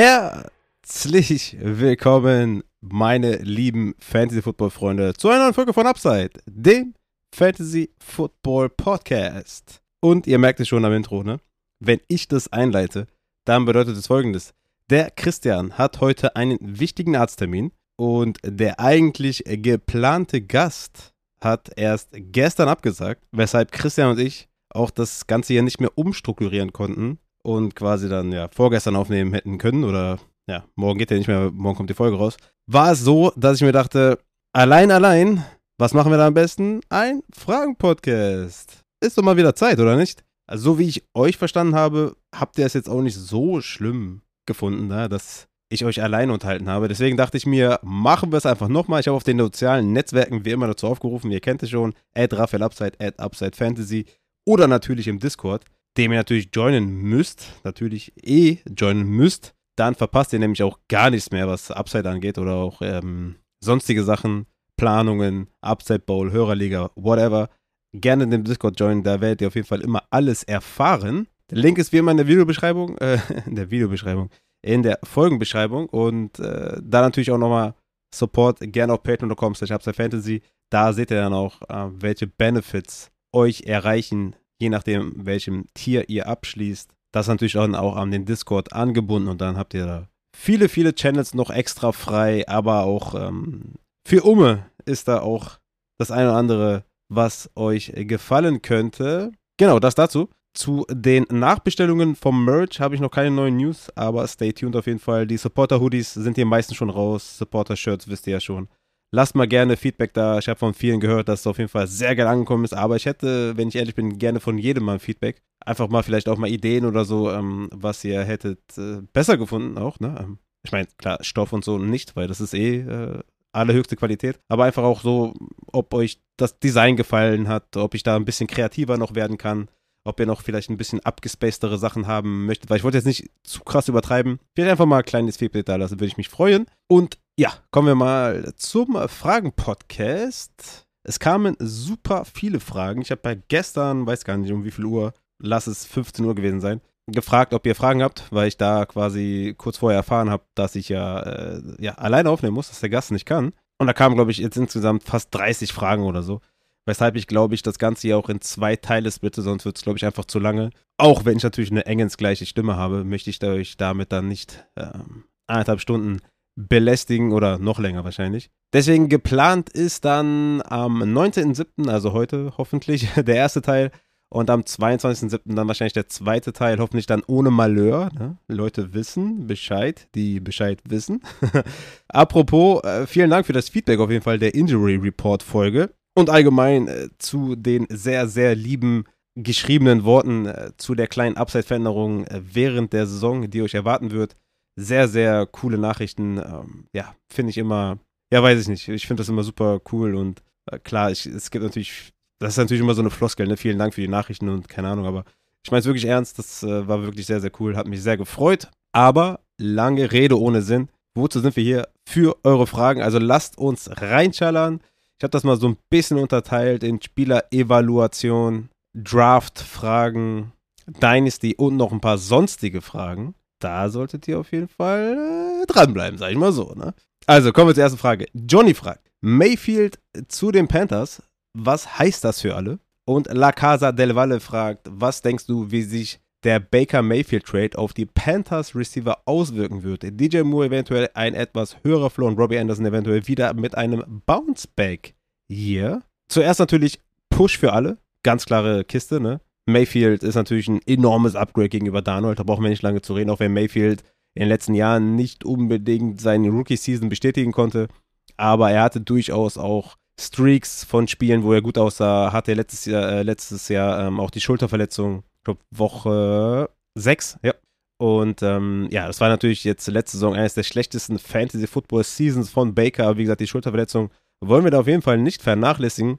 Herzlich willkommen, meine lieben Fantasy-Football-Freunde, zu einer neuen Folge von Upside, dem Fantasy-Football-Podcast. Und ihr merkt es schon am Intro, ne? Wenn ich das einleite, dann bedeutet es folgendes. Der Christian hat heute einen wichtigen Arzttermin und der eigentlich geplante Gast hat erst gestern abgesagt, weshalb Christian und ich auch das Ganze hier nicht mehr umstrukturieren konnten und quasi dann ja vorgestern aufnehmen hätten können oder ja, morgen geht ja nicht mehr, morgen kommt die Folge raus. War es so, dass ich mir dachte, allein, allein, was machen wir da am besten? Ein Fragen-Podcast. Ist doch mal wieder Zeit, oder nicht? Also, so wie ich euch verstanden habe, habt ihr es jetzt auch nicht so schlimm gefunden, ne? dass ich euch allein unterhalten habe. Deswegen dachte ich mir, machen wir es einfach nochmal. Ich habe auf den sozialen Netzwerken wie immer dazu aufgerufen, ihr kennt es schon, at Raphael Upside, at Upside Fantasy oder natürlich im Discord dem ihr natürlich joinen müsst, natürlich eh joinen müsst, dann verpasst ihr nämlich auch gar nichts mehr, was Upside angeht oder auch ähm, sonstige Sachen, Planungen, Upside Bowl, Hörerliga, whatever. Gerne in dem Discord joinen, da werdet ihr auf jeden Fall immer alles erfahren. Der Link ist wie immer in der Videobeschreibung, äh, in der Videobeschreibung, in der Folgenbeschreibung und äh, da natürlich auch nochmal Support, gerne auf patreon.com slash Fantasy. Da seht ihr dann auch, äh, welche Benefits euch erreichen, je nachdem, welchem Tier ihr abschließt. Das ist natürlich auch an den Discord angebunden und dann habt ihr da viele, viele Channels noch extra frei, aber auch ähm, für Umme ist da auch das eine oder andere, was euch gefallen könnte. Genau, das dazu. Zu den Nachbestellungen vom Merch habe ich noch keine neuen News, aber stay tuned auf jeden Fall. Die Supporter-Hoodies sind hier meistens schon raus. Supporter-Shirts wisst ihr ja schon. Lasst mal gerne Feedback da. Ich habe von vielen gehört, dass es auf jeden Fall sehr geil angekommen ist. Aber ich hätte, wenn ich ehrlich bin, gerne von jedem mal Feedback. Einfach mal vielleicht auch mal Ideen oder so, ähm, was ihr hättet äh, besser gefunden auch. Ne? Ähm, ich meine, klar, Stoff und so nicht, weil das ist eh äh, allerhöchste Qualität. Aber einfach auch so, ob euch das Design gefallen hat, ob ich da ein bisschen kreativer noch werden kann ob ihr noch vielleicht ein bisschen abgespacedere Sachen haben möchtet, weil ich wollte jetzt nicht zu krass übertreiben. Vielleicht einfach mal ein kleines Feedback da lassen, würde ich mich freuen. Und ja, kommen wir mal zum Fragen-Podcast. Es kamen super viele Fragen. Ich habe bei gestern, weiß gar nicht um wie viel Uhr, lass es 15 Uhr gewesen sein, gefragt, ob ihr Fragen habt, weil ich da quasi kurz vorher erfahren habe, dass ich ja, äh, ja alleine aufnehmen muss, dass der Gast nicht kann. Und da kamen, glaube ich, jetzt insgesamt fast 30 Fragen oder so. Weshalb ich, glaube ich, das Ganze hier auch in zwei Teile splitte, sonst wird es, glaube ich, einfach zu lange. Auch wenn ich natürlich eine engensgleiche Stimme habe, möchte ich euch damit dann nicht ähm, eineinhalb Stunden belästigen oder noch länger wahrscheinlich. Deswegen geplant ist dann am 19.07., also heute hoffentlich, der erste Teil. Und am 22.07. dann wahrscheinlich der zweite Teil, hoffentlich dann ohne Malheur. Ne? Leute wissen Bescheid, die Bescheid wissen. Apropos, äh, vielen Dank für das Feedback auf jeden Fall der Injury Report Folge. Und allgemein äh, zu den sehr, sehr lieben geschriebenen Worten äh, zu der kleinen Upside-Veränderung äh, während der Saison, die euch erwarten wird sehr, sehr coole Nachrichten. Ähm, ja, finde ich immer, ja, weiß ich nicht. Ich finde das immer super cool und äh, klar, ich, es gibt natürlich, das ist natürlich immer so eine Floskel, ne? Vielen Dank für die Nachrichten und keine Ahnung, aber ich meine es wirklich ernst. Das äh, war wirklich sehr, sehr cool, hat mich sehr gefreut. Aber lange Rede ohne Sinn. Wozu sind wir hier? Für eure Fragen. Also lasst uns reinschallern. Ich habe das mal so ein bisschen unterteilt in Spielerevaluation, Draft-Fragen, Dynasty und noch ein paar sonstige Fragen da solltet ihr auf jeden Fall äh, dranbleiben, sag ich mal so. Ne? Also kommen wir zur ersten Frage. Johnny fragt: Mayfield zu den Panthers, was heißt das für alle? Und La Casa del Valle fragt: Was denkst du, wie sich der Baker Mayfield Trade auf die Panthers Receiver auswirken wird? DJ Moore eventuell ein etwas höherer Flow und Robbie Anderson eventuell wieder mit einem Bounceback hier. Zuerst natürlich Push für alle, ganz klare Kiste, ne? Mayfield ist natürlich ein enormes Upgrade gegenüber Darnold, da brauchen wir nicht lange zu reden, auch wenn Mayfield in den letzten Jahren nicht unbedingt seine Rookie-Season bestätigen konnte. Aber er hatte durchaus auch Streaks von Spielen, wo er gut aussah. Hatte letztes Jahr, äh, letztes Jahr ähm, auch die Schulterverletzung, ich glaube Woche 6, ja. Und ähm, ja, das war natürlich jetzt letzte Saison eines der schlechtesten Fantasy-Football-Seasons von Baker. Aber wie gesagt, die Schulterverletzung wollen wir da auf jeden Fall nicht vernachlässigen.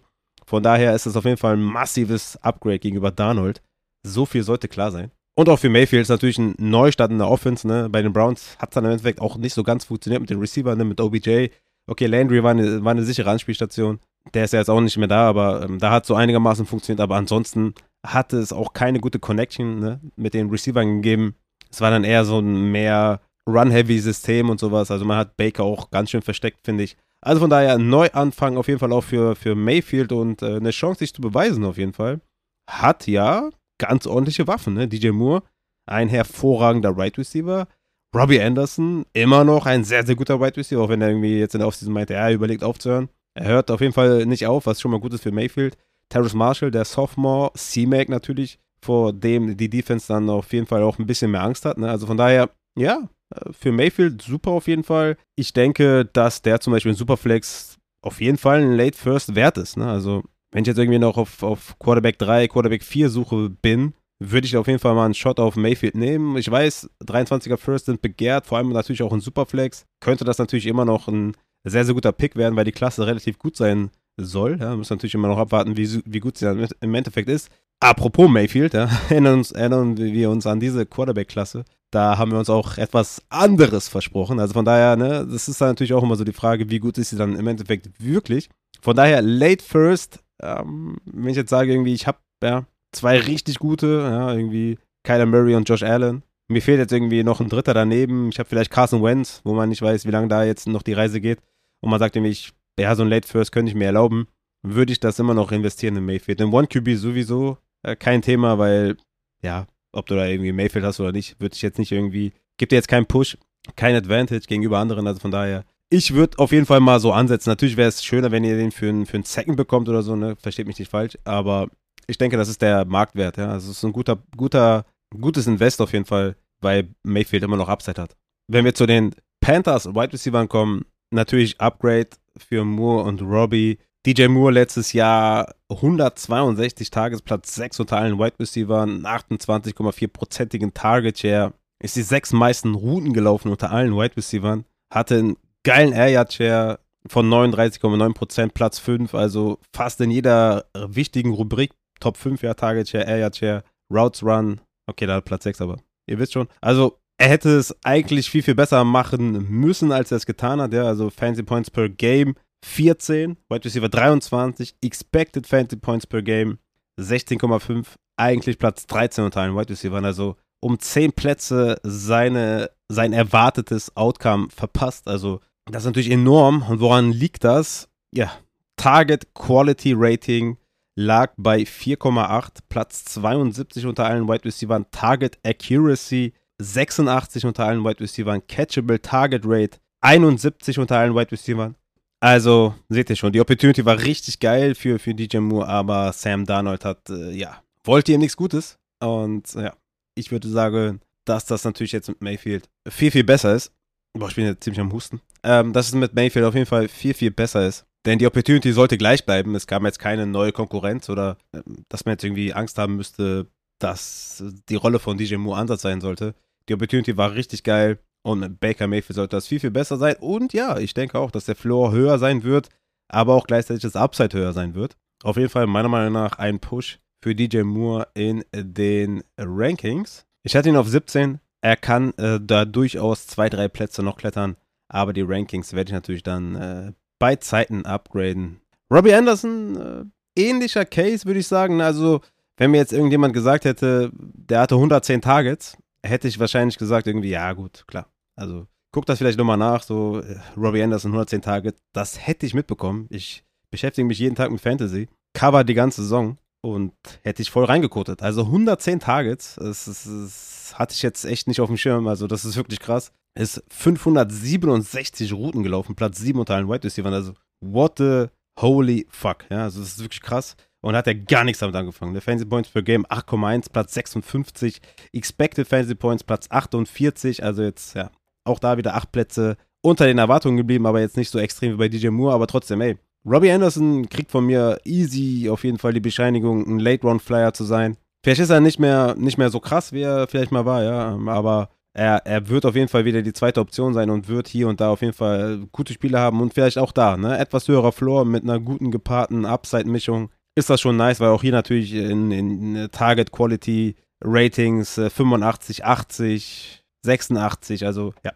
Von daher ist es auf jeden Fall ein massives Upgrade gegenüber Darnold. So viel sollte klar sein. Und auch für Mayfield ist natürlich ein Neustart in der Offense. Ne? Bei den Browns hat es dann im Endeffekt auch nicht so ganz funktioniert mit den Receivern, ne? mit OBJ. Okay, Landry war eine, war eine sichere Anspielstation. Der ist ja jetzt auch nicht mehr da, aber ähm, da hat so einigermaßen funktioniert. Aber ansonsten hatte es auch keine gute Connection ne? mit den Receivern gegeben. Es war dann eher so ein mehr Run-Heavy-System und sowas. Also man hat Baker auch ganz schön versteckt, finde ich. Also von daher Neuanfang auf jeden Fall auch für, für Mayfield und äh, eine Chance, sich zu beweisen auf jeden Fall. Hat ja ganz ordentliche Waffen, ne? DJ Moore, ein hervorragender Right Receiver. Robbie Anderson, immer noch ein sehr, sehr guter Right Receiver, auch wenn er irgendwie jetzt in der Offseason meinte, er überlegt aufzuhören. Er hört auf jeden Fall nicht auf, was schon mal gut ist für Mayfield. Terrace Marshall, der Sophomore, C-Mac natürlich, vor dem die Defense dann auf jeden Fall auch ein bisschen mehr Angst hat. Ne? Also von daher, ja, für Mayfield super auf jeden Fall. Ich denke, dass der zum Beispiel in Superflex auf jeden Fall ein Late First wert ist. Ne? Also, wenn ich jetzt irgendwie noch auf, auf Quarterback 3, Quarterback 4 Suche bin, würde ich auf jeden Fall mal einen Shot auf Mayfield nehmen. Ich weiß, 23er First sind begehrt, vor allem natürlich auch in Superflex. Könnte das natürlich immer noch ein sehr, sehr guter Pick werden, weil die Klasse relativ gut sein soll. Ja, müssen natürlich immer noch abwarten, wie, wie gut sie dann im Endeffekt ist. Apropos Mayfield, ja, erinnern, uns, erinnern wir uns an diese Quarterback-Klasse. Da haben wir uns auch etwas anderes versprochen. Also von daher, ne, das ist dann natürlich auch immer so die Frage, wie gut ist sie dann im Endeffekt wirklich. Von daher, late first, ähm, wenn ich jetzt sage, irgendwie, ich habe ja, zwei richtig gute, ja, irgendwie Kyler Murray und Josh Allen. Mir fehlt jetzt irgendwie noch ein dritter daneben. Ich habe vielleicht Carson Wentz, wo man nicht weiß, wie lange da jetzt noch die Reise geht. Und man sagt irgendwie, ja, so ein Late First könnte ich mir erlauben. Würde ich das immer noch investieren in Mayfield. In One QB sowieso, äh, kein Thema, weil, ja, ob du da irgendwie Mayfield hast oder nicht, würde ich jetzt nicht irgendwie, gibt dir jetzt keinen Push, kein Advantage gegenüber anderen, also von daher. Ich würde auf jeden Fall mal so ansetzen. Natürlich wäre es schöner, wenn ihr den für einen, für einen Second bekommt oder so, ne? Versteht mich nicht falsch, aber ich denke, das ist der Marktwert, ja. Also es ist ein guter, guter, gutes Invest auf jeden Fall, weil Mayfield immer noch Upside hat. Wenn wir zu den Panthers Wide Receivers kommen, natürlich Upgrade für Moore und Robbie. DJ Moore letztes Jahr 162 Tages, Platz 6 unter allen Wide Receivers, 28,4%igen Target Share, ist die sechs meisten Routen gelaufen unter allen Wide Receivers, hatte einen geilen Air Yard Share von 39,9%, Platz 5, also fast in jeder wichtigen Rubrik Top 5 ja Target Share, Air Yard Share, Routes Run, okay, da hat Platz 6, aber ihr wisst schon. Also er hätte es eigentlich viel, viel besser machen müssen, als er es getan hat. Ja, also Fancy Points per Game 14, Wide Receiver 23, Expected Fantasy Points per Game 16,5, eigentlich Platz 13 unter allen Wide Receivers, also um 10 Plätze seine, sein erwartetes Outcome verpasst. Also das ist natürlich enorm. Und woran liegt das? Ja, Target Quality Rating lag bei 4,8, Platz 72 unter allen Wide Receivers, Target Accuracy 86 unter allen Wide Receivers, Catchable Target Rate 71 unter allen Wide Receivers, also, seht ihr schon, die Opportunity war richtig geil für, für DJ Moore, aber Sam Darnold hat, äh, ja, wollte ihm nichts Gutes. Und ja, ich würde sagen, dass das natürlich jetzt mit Mayfield viel, viel besser ist. Boah, ich bin jetzt ziemlich am Husten. Ähm, dass es mit Mayfield auf jeden Fall viel, viel besser ist. Denn die Opportunity sollte gleich bleiben. Es kam jetzt keine neue Konkurrenz oder äh, dass man jetzt irgendwie Angst haben müsste, dass die Rolle von DJ Moore anders sein sollte. Die Opportunity war richtig geil. Und Baker Mayfield sollte das viel, viel besser sein. Und ja, ich denke auch, dass der Floor höher sein wird, aber auch gleichzeitig das Upside höher sein wird. Auf jeden Fall meiner Meinung nach ein Push für DJ Moore in den Rankings. Ich hatte ihn auf 17. Er kann äh, da durchaus zwei, drei Plätze noch klettern, aber die Rankings werde ich natürlich dann äh, bei Zeiten upgraden. Robbie Anderson, äh, ähnlicher Case, würde ich sagen. Also, wenn mir jetzt irgendjemand gesagt hätte, der hatte 110 Targets, hätte ich wahrscheinlich gesagt, irgendwie, ja, gut, klar. Also, guck das vielleicht nochmal nach, so äh, Robbie Anderson 110 Tage, das hätte ich mitbekommen. Ich beschäftige mich jeden Tag mit Fantasy, cover die ganze Saison und hätte ich voll reingekotet. Also 110 Targets, das, das, das, hatte ich jetzt echt nicht auf dem Schirm, also das ist wirklich krass. Ist 567 Routen gelaufen, Platz 7 unter allen White Receivers, also what the holy fuck, ja, also das ist wirklich krass und hat er gar nichts damit angefangen. Der Fantasy Points per Game 8,1, Platz 56, Expected Fantasy Points Platz 48, also jetzt ja, auch da wieder acht Plätze unter den Erwartungen geblieben, aber jetzt nicht so extrem wie bei DJ Moore, aber trotzdem, ey. Robbie Anderson kriegt von mir easy auf jeden Fall die Bescheinigung, ein Late-Round-Flyer zu sein. Vielleicht ist er nicht mehr, nicht mehr so krass, wie er vielleicht mal war, ja, aber er, er wird auf jeden Fall wieder die zweite Option sein und wird hier und da auf jeden Fall gute Spiele haben und vielleicht auch da, ne? Etwas höherer Floor mit einer guten gepaarten Upside-Mischung ist das schon nice, weil auch hier natürlich in, in Target Quality Ratings äh, 85, 80, 86, also ja.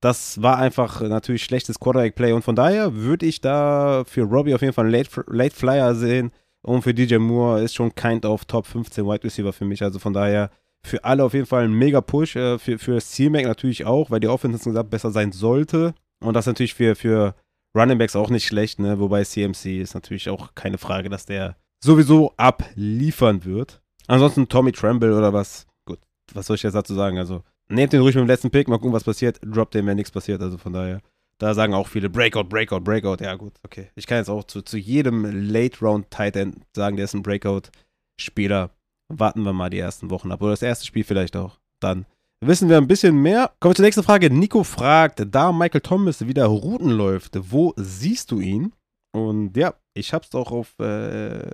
Das war einfach natürlich schlechtes Quarterback-Play und von daher würde ich da für Robbie auf jeden Fall einen Late, Late Flyer sehen und für DJ Moore ist schon kind of Top 15 Wide Receiver für mich. Also von daher für alle auf jeden Fall ein mega Push. Äh, für, für C-Mac natürlich auch, weil die Offense gesagt besser sein sollte. Und das natürlich für, für Running Backs auch nicht schlecht, ne? Wobei CMC ist natürlich auch keine Frage, dass der sowieso abliefern wird. Ansonsten Tommy Tremble oder was. Gut, was soll ich jetzt dazu sagen? Also, nehmt den ruhig mit dem letzten Pick, mal gucken, was passiert. Droppt den, wenn nichts passiert. Also von daher, da sagen auch viele Breakout, Breakout, Breakout. Ja, gut, okay. Ich kann jetzt auch zu, zu jedem Late-Round-Tight End sagen, der ist ein Breakout-Spieler. Warten wir mal die ersten Wochen ab. Oder das erste Spiel vielleicht auch. Dann wissen wir ein bisschen mehr. Kommen wir zur nächsten Frage. Nico fragt, da Michael Thomas wieder Routen läuft, wo siehst du ihn? Und ja, ich hab's auch auf, äh,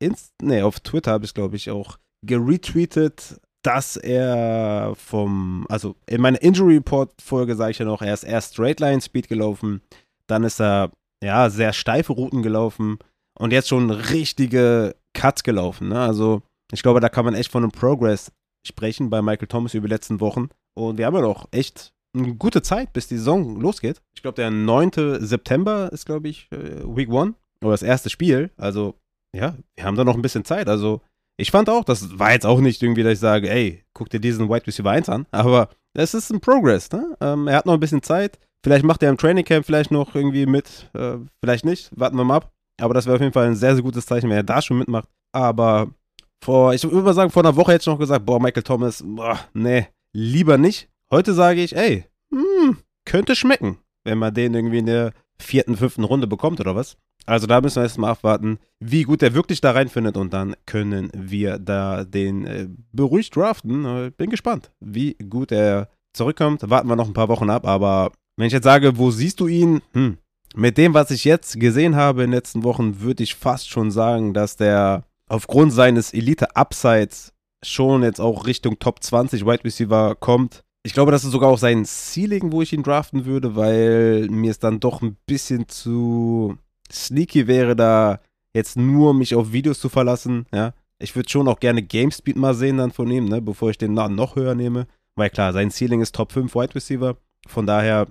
Inst nee, auf Twitter habe ich glaube ich auch geretweetet, dass er vom, also in meiner Injury Report Folge sage ich ja noch, er ist erst Straight Line Speed gelaufen, dann ist er ja sehr steife Routen gelaufen und jetzt schon richtige Cuts gelaufen. Ne? Also ich glaube, da kann man echt von einem Progress sprechen bei Michael Thomas über die letzten Wochen. Und wir haben ja noch echt eine gute Zeit, bis die Saison losgeht. Ich glaube, der 9. September ist, glaube ich, äh, Week 1 oder das erste Spiel. Also, ja, wir haben da noch ein bisschen Zeit. Also, ich fand auch, das war jetzt auch nicht irgendwie, dass ich sage, ey, guck dir diesen White Receiver 1 an. Aber es ist ein Progress, ne? Ähm, er hat noch ein bisschen Zeit. Vielleicht macht er im Training Camp vielleicht noch irgendwie mit. Äh, vielleicht nicht. Warten wir mal ab. Aber das wäre auf jeden Fall ein sehr, sehr gutes Zeichen, wenn er da schon mitmacht. Aber vor, ich würde mal sagen, vor einer Woche hätte ich noch gesagt, boah, Michael Thomas, boah, nee, lieber nicht. Heute sage ich, ey, hm, könnte schmecken, wenn man den irgendwie in der vierten, fünften Runde bekommt oder was. Also da müssen wir erstmal abwarten, wie gut der wirklich da reinfindet und dann können wir da den äh, beruhigt draften. Äh, bin gespannt, wie gut er zurückkommt. Warten wir noch ein paar Wochen ab, aber wenn ich jetzt sage, wo siehst du ihn? Hm, mit dem, was ich jetzt gesehen habe in den letzten Wochen, würde ich fast schon sagen, dass der aufgrund seines Elite-Upsides schon jetzt auch Richtung Top 20 Wide Receiver kommt. Ich glaube, das ist sogar auch sein Ceiling, wo ich ihn draften würde, weil mir es dann doch ein bisschen zu sneaky wäre, da jetzt nur mich auf Videos zu verlassen. Ja, ich würde schon auch gerne Game Speed mal sehen dann von ihm, ne, bevor ich den noch höher nehme. Weil klar, sein Ceiling ist Top 5 Wide Receiver. Von daher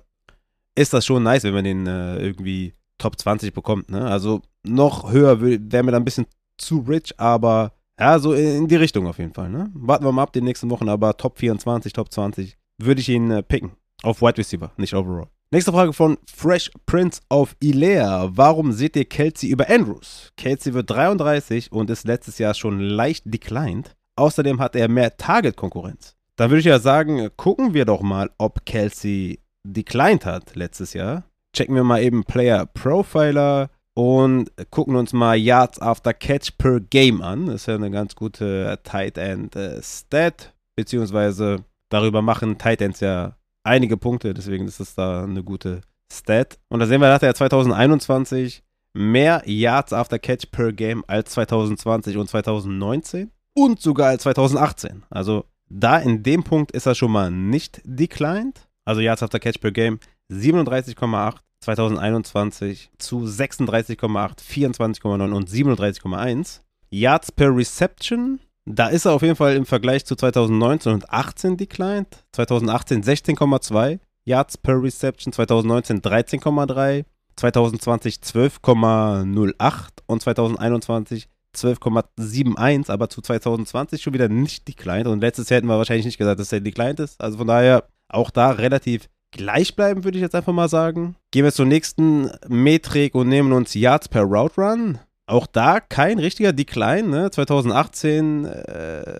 ist das schon nice, wenn man den äh, irgendwie Top 20 bekommt. Ne? Also noch höher wäre mir dann ein bisschen zu rich, aber ja, so in die Richtung auf jeden Fall. Ne? Warten wir mal ab die nächsten Wochen, aber Top 24, Top 20 würde ich ihn äh, picken. Auf Wide Receiver, nicht overall. Nächste Frage von Fresh Prince of Ilea. Warum seht ihr Kelsey über Andrews? Kelsey wird 33 und ist letztes Jahr schon leicht declined. Außerdem hat er mehr Target-Konkurrenz. Dann würde ich ja sagen, gucken wir doch mal, ob Kelsey declined hat letztes Jahr. Checken wir mal eben Player Profiler und gucken uns mal Yards after Catch per Game an. Das ist ja eine ganz gute Tight End äh, Stat, beziehungsweise darüber machen Tight Ends ja einige Punkte, deswegen ist es da eine gute Stat. Und da sehen wir, dass er 2021 mehr Yards after Catch per Game als 2020 und 2019 und sogar als 2018. Also da in dem Punkt ist er schon mal nicht declined. Also Yards after Catch per Game 37,8 2021 zu 36,8, 24,9 und 37,1. Yards per Reception, da ist er auf jeden Fall im Vergleich zu 2019 und 18 declined. 2018 16,2 Yards per Reception, 2019 13,3, 2020 12,08 und 2021 12,71, aber zu 2020 schon wieder nicht declined. Und letztes Jahr hätten wir wahrscheinlich nicht gesagt, dass er declined ist. Also von daher auch da relativ gleich bleiben, würde ich jetzt einfach mal sagen. Gehen wir zur nächsten Metrik und nehmen uns Yards per Route Run. Auch da kein richtiger Decline. Ne? 2018 äh,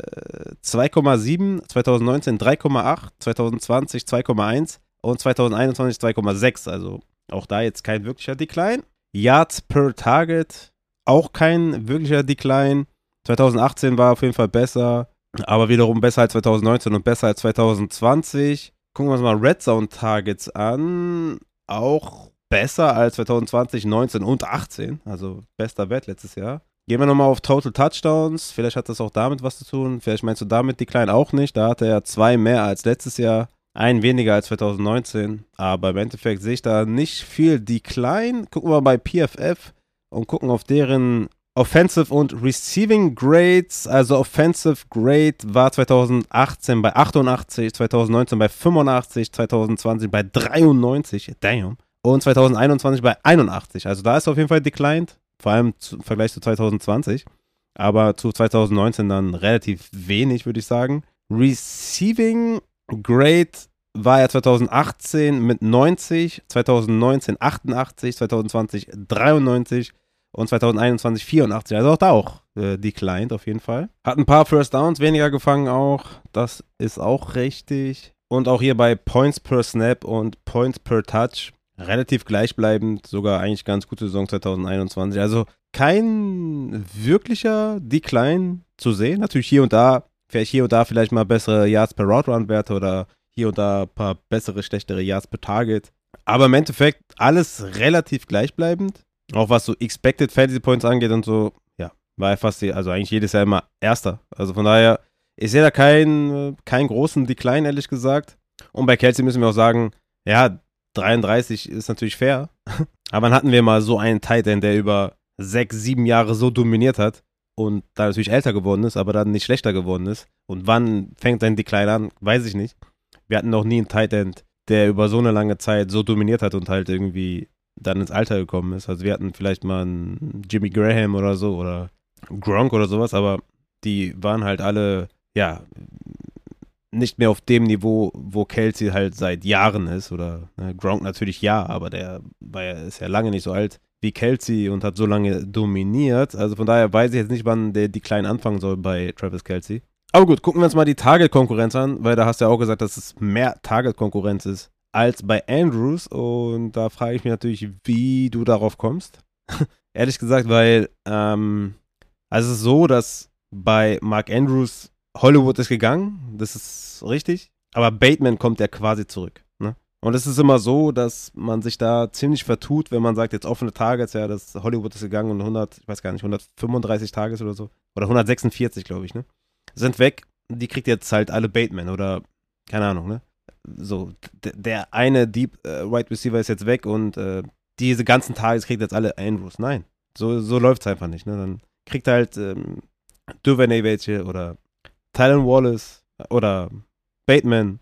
2,7, 2019 3,8, 2020 2,1 und 2021 2,6. Also auch da jetzt kein wirklicher Decline. Yards per Target auch kein wirklicher Decline. 2018 war auf jeden Fall besser, aber wiederum besser als 2019 und besser als 2020. Gucken wir uns mal Red Zone Targets an. Auch besser als 2020, 19 und 18. Also bester Wert letztes Jahr. Gehen wir nochmal auf Total Touchdowns. Vielleicht hat das auch damit was zu tun. Vielleicht meinst du damit die Kleinen auch nicht. Da hatte er zwei mehr als letztes Jahr. Ein weniger als 2019. Aber im Endeffekt sehe ich da nicht viel Decline. Gucken wir mal bei PFF und gucken auf deren Offensive und Receiving Grades, also Offensive Grade war 2018 bei 88, 2019 bei 85, 2020 bei 93, damn, und 2021 bei 81. Also da ist auf jeden Fall declined, vor allem im Vergleich zu 2020. aber zu 2019 dann relativ wenig, würde ich sagen. Receiving Grade war er 2018 mit 90, 2019 88, 2020 93 und 2021 84. Also auch da auch äh, declined auf jeden Fall. Hat ein paar First Downs weniger gefangen auch. Das ist auch richtig. Und auch hier bei Points per Snap und Points per Touch relativ gleichbleibend. Sogar eigentlich ganz gute Saison 2021. Also kein wirklicher Decline zu sehen. Natürlich hier und da, vielleicht hier und da vielleicht mal bessere Yards per Route Run Werte oder hier und da ein paar bessere, schlechtere Yards per Target. Aber im Endeffekt alles relativ gleichbleibend. Auch was so Expected Fantasy Points angeht und so, ja, war er fast, also eigentlich jedes Jahr immer Erster. Also von daher, ich sehe da keinen, keinen großen Decline, ehrlich gesagt. Und bei Kelsey müssen wir auch sagen, ja, 33 ist natürlich fair. Aber dann hatten wir mal so einen Titan, der über sechs, sieben Jahre so dominiert hat und da natürlich älter geworden ist, aber dann nicht schlechter geworden ist. Und wann fängt sein Decline an, weiß ich nicht. Wir hatten noch nie einen Tight End, der über so eine lange Zeit so dominiert hat und halt irgendwie dann ins Alter gekommen ist. Also wir hatten vielleicht mal einen Jimmy Graham oder so oder Gronk oder sowas, aber die waren halt alle, ja, nicht mehr auf dem Niveau, wo Kelsey halt seit Jahren ist. Oder ne, Gronk natürlich ja, aber der war ja, ist ja lange nicht so alt wie Kelsey und hat so lange dominiert. Also von daher weiß ich jetzt nicht, wann der Decline anfangen soll bei Travis Kelsey. Aber gut, gucken wir uns mal die Target-Konkurrenz an, weil da hast du ja auch gesagt, dass es mehr Target-Konkurrenz ist als bei Andrews. Und da frage ich mich natürlich, wie du darauf kommst. Ehrlich gesagt, weil ähm, also es ist so, dass bei Mark Andrews Hollywood ist gegangen, das ist richtig, aber Bateman kommt ja quasi zurück. Ne? Und es ist immer so, dass man sich da ziemlich vertut, wenn man sagt, jetzt offene Targets, ja, das Hollywood ist gegangen und 100, ich weiß gar nicht, 135 Tages oder so, oder 146, glaube ich, ne? Sind weg, die kriegt jetzt halt alle Bateman oder keine Ahnung, ne? So, der eine Deep äh, Wide Receiver ist jetzt weg und äh, diese ganzen Tages kriegt jetzt alle Andrews. Nein, so, so läuft es einfach nicht, ne? Dann kriegt halt ähm, Duvernay welche oder Tylen Wallace oder Bateman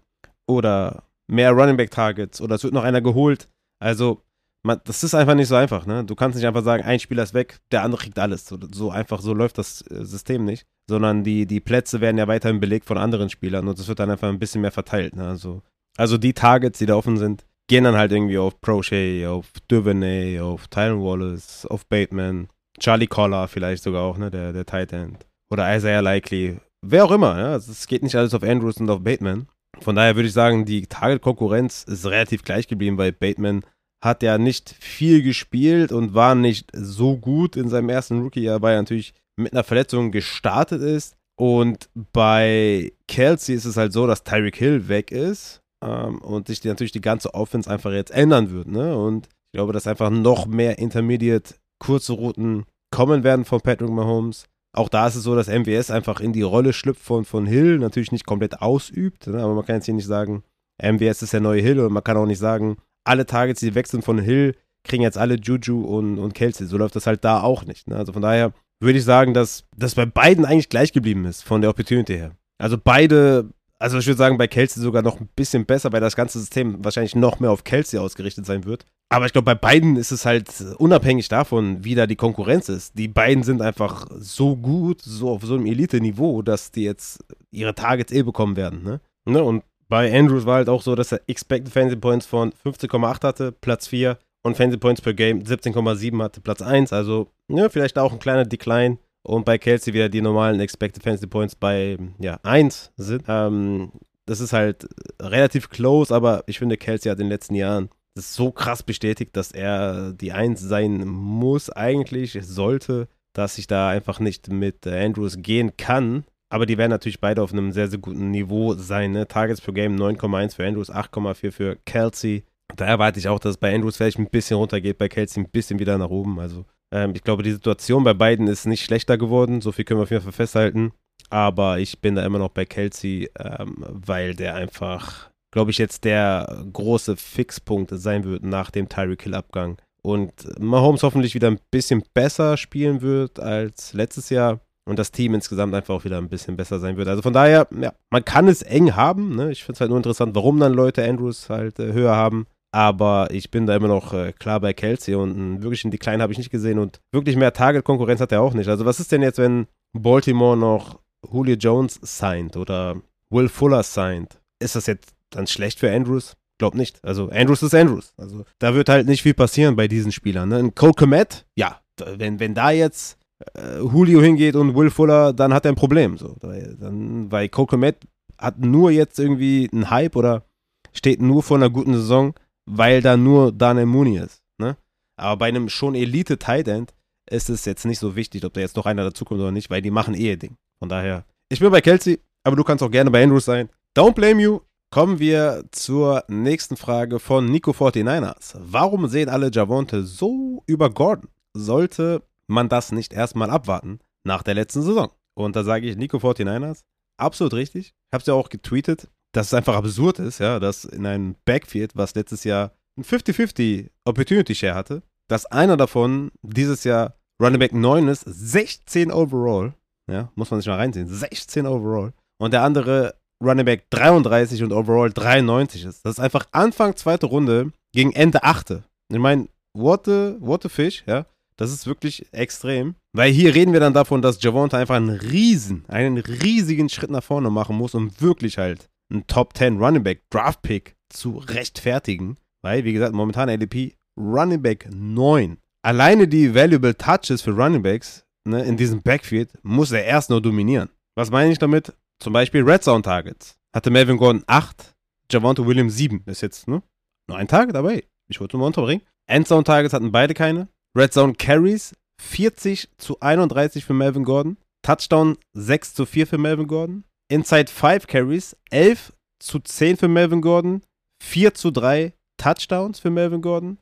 oder mehr Running Back Targets oder es wird noch einer geholt. Also, man, das ist einfach nicht so einfach, ne? Du kannst nicht einfach sagen, ein Spieler ist weg, der andere kriegt alles. So, so einfach, so läuft das äh, System nicht. Sondern die, die Plätze werden ja weiterhin belegt von anderen Spielern und es wird dann einfach ein bisschen mehr verteilt, ne? Also, also die Targets, die da offen sind, gehen dann halt irgendwie auf Prochet, auf Duvernay, auf Tyron Wallace, auf Bateman, Charlie Collar vielleicht sogar auch, ne? Der, der Tight End. Oder Isaiah Likely, wer auch immer. Also es geht nicht alles auf Andrews und auf Bateman. Von daher würde ich sagen, die Target-Konkurrenz ist relativ gleich geblieben, weil Bateman hat ja nicht viel gespielt und war nicht so gut in seinem ersten Rookie-Jahr, weil er natürlich mit einer Verletzung gestartet ist. Und bei Kelsey ist es halt so, dass Tyreek Hill weg ist ähm, und sich die, natürlich die ganze Offense einfach jetzt ändern wird. Ne? Und ich glaube, dass einfach noch mehr Intermediate kurze Routen kommen werden von Patrick Mahomes. Auch da ist es so, dass MWS einfach in die Rolle schlüpft von, von Hill, natürlich nicht komplett ausübt, ne? aber man kann jetzt hier nicht sagen, MWS ist der neue Hill und man kann auch nicht sagen, alle Targets, die wechseln von Hill, kriegen jetzt alle Juju und, und Kelsey. So läuft das halt da auch nicht. Ne? Also von daher würde ich sagen, dass das bei beiden eigentlich gleich geblieben ist, von der Opportunity her. Also beide, also ich würde sagen, bei Kelsey sogar noch ein bisschen besser, weil das ganze System wahrscheinlich noch mehr auf Kelsey ausgerichtet sein wird. Aber ich glaube, bei beiden ist es halt unabhängig davon, wie da die Konkurrenz ist. Die beiden sind einfach so gut, so auf so einem Elite-Niveau, dass die jetzt ihre Targets eh bekommen werden. Ne? ne? Und bei Andrews war halt auch so, dass er Expected Fantasy Points von 15,8 hatte, Platz 4 und Fantasy Points per Game 17,7 hatte, Platz 1. Also ne, vielleicht auch ein kleiner Decline. Und bei Kelsey wieder die normalen Expected Fantasy Points bei ja, 1 sind. Ähm, das ist halt relativ close, aber ich finde, Kelsey hat in den letzten Jahren das so krass bestätigt, dass er die Eins sein muss, eigentlich, sollte, dass ich da einfach nicht mit Andrews gehen kann. Aber die werden natürlich beide auf einem sehr, sehr guten Niveau sein. Ne? Targets per Game 9,1 für Andrews, 8,4 für Kelsey. Da erwarte ich auch, dass es bei Andrews vielleicht ein bisschen runtergeht, bei Kelsey ein bisschen wieder nach oben. Also ähm, ich glaube, die Situation bei beiden ist nicht schlechter geworden. So viel können wir auf jeden Fall festhalten. Aber ich bin da immer noch bei Kelsey, ähm, weil der einfach glaube ich, jetzt der große Fixpunkt sein wird nach dem Tyreek Hill-Abgang. Und Mahomes hoffentlich wieder ein bisschen besser spielen wird als letztes Jahr und das Team insgesamt einfach auch wieder ein bisschen besser sein wird. Also von daher, ja, man kann es eng haben. Ne? Ich finde es halt nur interessant, warum dann Leute Andrews halt äh, höher haben. Aber ich bin da immer noch äh, klar bei Kelsey und einen wirklichen Decline habe ich nicht gesehen und wirklich mehr Target-Konkurrenz hat er auch nicht. Also was ist denn jetzt, wenn Baltimore noch Julio Jones signed oder Will Fuller signed, ist das jetzt dann schlecht für Andrews? Glaub nicht. Also Andrews ist Andrews. Also da wird halt nicht viel passieren bei diesen Spielern. Ne? Ein Cole Komet, ja, wenn, wenn da jetzt äh, Julio hingeht und Will Fuller, dann hat er ein Problem. So. Dann, weil Cole Komet hat nur jetzt irgendwie einen Hype oder steht nur vor einer guten Saison, weil da nur Daniel Mooney ist. Ne? Aber bei einem schon Elite-Tight End ist es jetzt nicht so wichtig, ob da jetzt noch einer dazukommt oder nicht, weil die machen eh ihr Ding. Von daher, ich bin bei Kelsey, aber du kannst auch gerne bei Andrews sein. Don't blame you. Kommen wir zur nächsten Frage von Nico 49ers. Warum sehen alle Javonte so über Gordon? Sollte man das nicht erstmal abwarten nach der letzten Saison? Und da sage ich Nico 49ers, absolut richtig. Ich habe es ja auch getweetet, dass es einfach absurd ist, ja, dass in einem Backfield, was letztes Jahr ein 50-50 Opportunity Share hatte, dass einer davon dieses Jahr Running Back 9 ist, 16 overall, ja, muss man sich mal reinziehen, 16 overall. Und der andere Running Back 33 und Overall 93 ist. Das ist einfach Anfang zweite Runde gegen Ende achte. Ich meine, what the, what the fish, ja. Das ist wirklich extrem. Weil hier reden wir dann davon, dass Javonte einfach einen riesen, einen riesigen Schritt nach vorne machen muss, um wirklich halt einen Top 10 Running Back Draft Pick zu rechtfertigen. Weil, wie gesagt, momentan ADP Running Back 9. Alleine die Valuable Touches für Running Backs ne, in diesem Backfield muss er erst nur dominieren. Was meine ich damit? Zum Beispiel Red Zone Targets. Hatte Melvin Gordon 8, Javante Williams 7. Ist jetzt ne? nur ein Target, aber hey, ich wollte nur unterbringen. Endzone Targets hatten beide keine. Red Zone Carries 40 zu 31 für Melvin Gordon. Touchdown 6 zu 4 für Melvin Gordon. Inside 5 Carries 11 zu 10 für Melvin Gordon. 4 zu 3 Touchdowns für Melvin Gordon.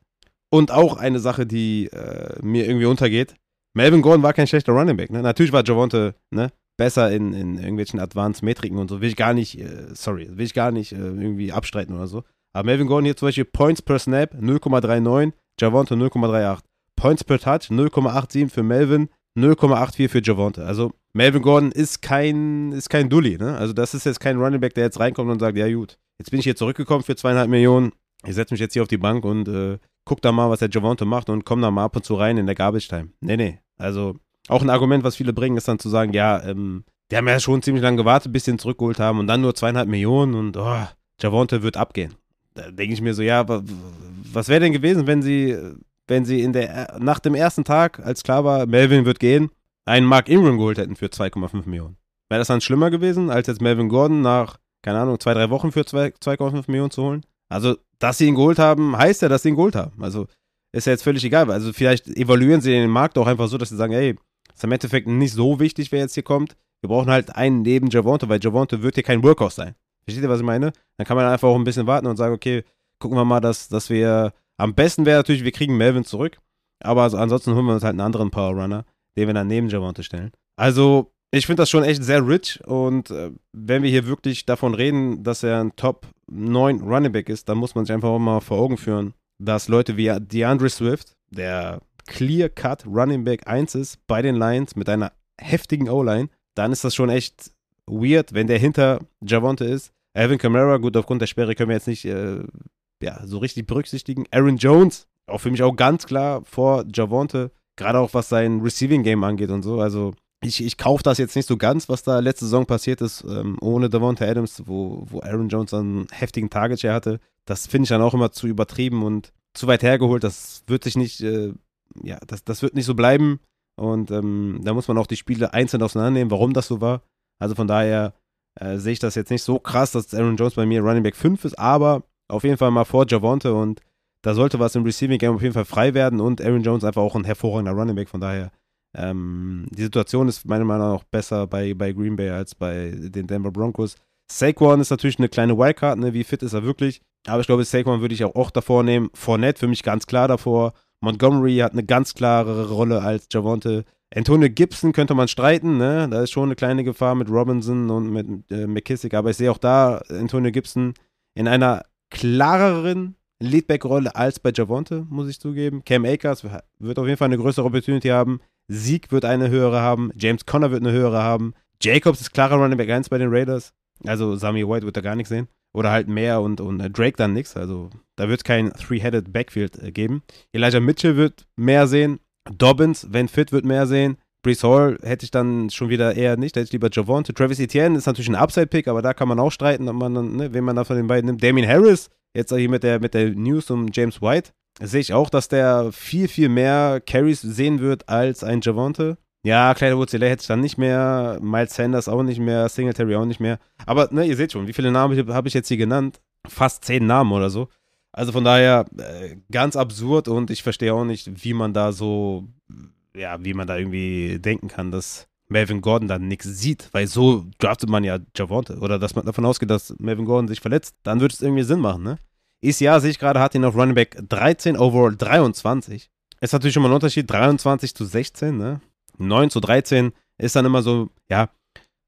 Und auch eine Sache, die äh, mir irgendwie untergeht. Melvin Gordon war kein schlechter Running Back. Ne? Natürlich war Javonte ne, besser in, in irgendwelchen Advanced-Metriken und so. Will ich gar nicht, äh, sorry, will ich gar nicht äh, irgendwie abstreiten oder so. Aber Melvin Gordon hier zum Beispiel Points per Snap 0,39, Javonte 0,38. Points per Touch 0,87 für Melvin, 0,84 für Javonte. Also Melvin Gordon ist kein, ist kein Dulli, ne? Also das ist jetzt kein Running Back, der jetzt reinkommt und sagt, ja gut, jetzt bin ich hier zurückgekommen für zweieinhalb Millionen, ich setze mich jetzt hier auf die Bank und äh, guck da mal, was der Javonte macht und komm da mal ab und zu rein in der Garbage Time. Nee, nee. Also auch ein Argument, was viele bringen, ist dann zu sagen, ja, ähm, die haben ja schon ziemlich lange gewartet, bis sie ihn zurückgeholt haben und dann nur zweieinhalb Millionen und oh, Javonte wird abgehen. Da denke ich mir so, ja, was wäre denn gewesen, wenn sie, wenn sie in der, nach dem ersten Tag, als klar war, Melvin wird gehen, einen Mark Ingram geholt hätten für 2,5 Millionen? Wäre das dann schlimmer gewesen, als jetzt Melvin Gordon nach, keine Ahnung, zwei, drei Wochen für 2,5 Millionen zu holen? Also, dass sie ihn geholt haben, heißt ja, dass sie ihn geholt haben. Also, ist ja jetzt völlig egal. Also, vielleicht evaluieren sie den Markt auch einfach so, dass sie sagen, ey, ist im Endeffekt nicht so wichtig, wer jetzt hier kommt. Wir brauchen halt einen neben Javonte, weil Javonte wird hier kein Workhouse sein. Versteht ihr, was ich meine? Dann kann man einfach auch ein bisschen warten und sagen, okay, gucken wir mal, dass, dass wir. Am besten wäre natürlich, wir kriegen Melvin zurück. Aber also ansonsten holen wir uns halt einen anderen Power Runner, den wir dann neben Javonte stellen. Also, ich finde das schon echt sehr rich. Und äh, wenn wir hier wirklich davon reden, dass er ein Top 9 Running Back ist, dann muss man sich einfach auch mal vor Augen führen, dass Leute wie DeAndre Swift, der Clear-Cut Running Back 1 ist bei den Lions mit einer heftigen O-Line, dann ist das schon echt weird, wenn der hinter Javonte ist. Alvin Kamara, gut, aufgrund der Sperre können wir jetzt nicht äh, ja, so richtig berücksichtigen. Aaron Jones, auch für mich auch ganz klar vor Javonte, gerade auch was sein Receiving Game angeht und so. Also ich, ich kaufe das jetzt nicht so ganz, was da letzte Saison passiert ist, ähm, ohne Davonte Adams, wo, wo Aaron Jones einen heftigen Target Share hatte. Das finde ich dann auch immer zu übertrieben und zu weit hergeholt. Das wird sich nicht äh, ja, das, das wird nicht so bleiben. Und ähm, da muss man auch die Spiele einzeln auseinandernehmen, warum das so war. Also von daher äh, sehe ich das jetzt nicht so krass, dass Aaron Jones bei mir Running Back 5 ist, aber auf jeden Fall mal vor Javonte und da sollte was im Receiving Game auf jeden Fall frei werden und Aaron Jones einfach auch ein hervorragender Running Back. Von daher, ähm, die Situation ist meiner Meinung nach besser bei, bei Green Bay als bei den Denver Broncos. Saquon ist natürlich eine kleine Wildcard, ne? wie fit ist er wirklich? Aber ich glaube, Saquon würde ich auch, auch davor nehmen. Fournette für mich ganz klar davor. Montgomery hat eine ganz klare Rolle als Javonte. Antonio Gibson könnte man streiten, ne? Da ist schon eine kleine Gefahr mit Robinson und mit äh, McKissick, aber ich sehe auch da Antonio Gibson in einer klareren Leadback-Rolle als bei Javonte, muss ich zugeben. Cam Akers wird auf jeden Fall eine größere Opportunity haben. Sieg wird eine höhere haben. James Conner wird eine höhere haben. Jacobs ist klarer Running Back 1 bei den Raiders. Also Sami White wird da gar nichts sehen. Oder halt mehr und, und äh, Drake dann nichts. Also da wird es kein Three-Headed Backfield äh, geben. Elijah Mitchell wird mehr sehen. Dobbins, wenn fit, wird mehr sehen. Brees Hall hätte ich dann schon wieder eher nicht, da hätte ich lieber Javonte. Travis Etienne ist natürlich ein Upside-Pick, aber da kann man auch streiten, ob man dann, ne, wen man da von den beiden nimmt. Damien Harris, jetzt hier mit der, mit der News um James White, sehe ich auch, dass der viel, viel mehr Carries sehen wird als ein Javonte. Ja, Clyde Woods hätte ich dann nicht mehr, Miles Sanders auch nicht mehr, Singletary auch nicht mehr. Aber ne, ihr seht schon, wie viele Namen habe ich jetzt hier genannt? Fast zehn Namen oder so. Also von daher äh, ganz absurd und ich verstehe auch nicht, wie man da so ja, wie man da irgendwie denken kann, dass Melvin Gordon dann nichts sieht, weil so draftet man ja Javonte. Oder dass man davon ausgeht, dass Melvin Gordon sich verletzt, dann würde es irgendwie Sinn machen, ne? Jahr, sehe ich gerade, hat ihn auf Running Back 13, overall 23. Ist natürlich schon mal ein Unterschied, 23 zu 16, ne? 9 zu 13 ist dann immer so, ja,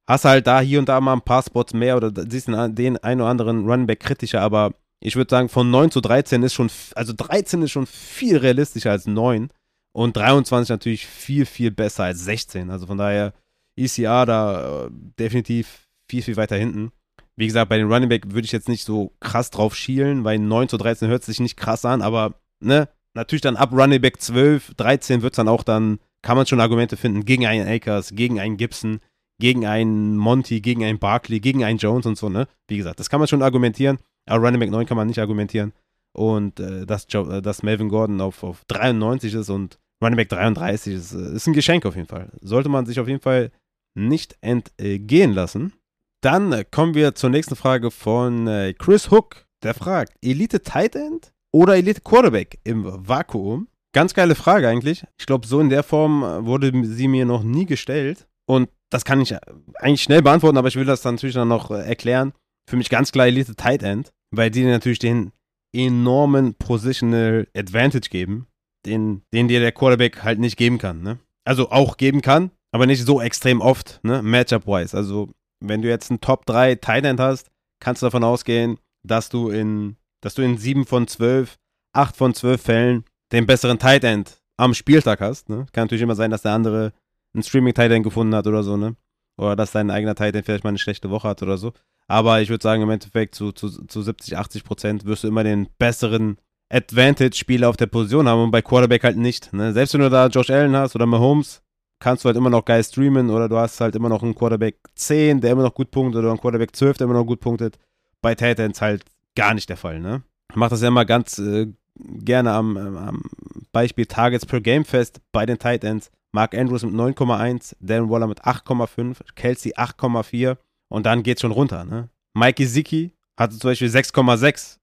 hast halt da hier und da mal ein paar Spots mehr oder siehst den einen oder anderen Running Back kritischer, aber ich würde sagen, von 9 zu 13 ist schon, also 13 ist schon viel realistischer als 9. Und 23 natürlich viel, viel besser als 16. Also von daher ECR da äh, definitiv viel, viel weiter hinten. Wie gesagt, bei den Running Back würde ich jetzt nicht so krass drauf schielen, weil 9 zu 13 hört sich nicht krass an, aber ne, natürlich dann ab Running Back 12, 13 wird es dann auch dann, kann man schon Argumente finden gegen einen Akers, gegen einen Gibson, gegen einen Monty, gegen einen Barkley, gegen einen Jones und so, ne? Wie gesagt, das kann man schon argumentieren, aber Running Back 9 kann man nicht argumentieren und äh, dass, Joe, äh, dass Melvin Gordon auf, auf 93 ist und Running Back 33 ist, äh, ist ein Geschenk auf jeden Fall. Sollte man sich auf jeden Fall nicht entgehen lassen. Dann äh, kommen wir zur nächsten Frage von Chris Hook. Der fragt: Elite Tight End oder Elite Quarterback im Vakuum? Ganz geile Frage eigentlich. Ich glaube, so in der Form wurde sie mir noch nie gestellt. Und das kann ich eigentlich schnell beantworten, aber ich will das dann natürlich dann noch erklären. Für mich ganz klar Elite Tight End, weil die natürlich den enormen Positional Advantage geben, den, den dir der Quarterback halt nicht geben kann. Ne? Also auch geben kann, aber nicht so extrem oft, ne? Matchup-wise. Also, wenn du jetzt einen Top 3 Tight hast, kannst du davon ausgehen, dass du in, dass du in 7 von 12, 8 von 12 Fällen den besseren Tight End am Spieltag hast. Ne? Kann natürlich immer sein, dass der andere einen Streaming-Tight End gefunden hat oder so, ne? Oder dass dein eigener Tight End vielleicht mal eine schlechte Woche hat oder so. Aber ich würde sagen, im Endeffekt zu, zu, zu 70, 80 Prozent wirst du immer den besseren Advantage-Spieler auf der Position haben und bei Quarterback halt nicht. Ne? Selbst wenn du da Josh Allen hast oder Mahomes, kannst du halt immer noch geil streamen oder du hast halt immer noch einen Quarterback 10, der immer noch gut punktet oder einen Quarterback 12, der immer noch gut punktet. Bei Titans halt gar nicht der Fall. Ne? Ich mache das ja immer ganz äh, gerne am, am, Beispiel Targets per Game fest bei den Titans. Mark Andrews mit 9,1, Dan Waller mit 8,5, Kelsey 8,4 und dann geht's schon runter, ne? Mikey Zicki hatte zum Beispiel 6,6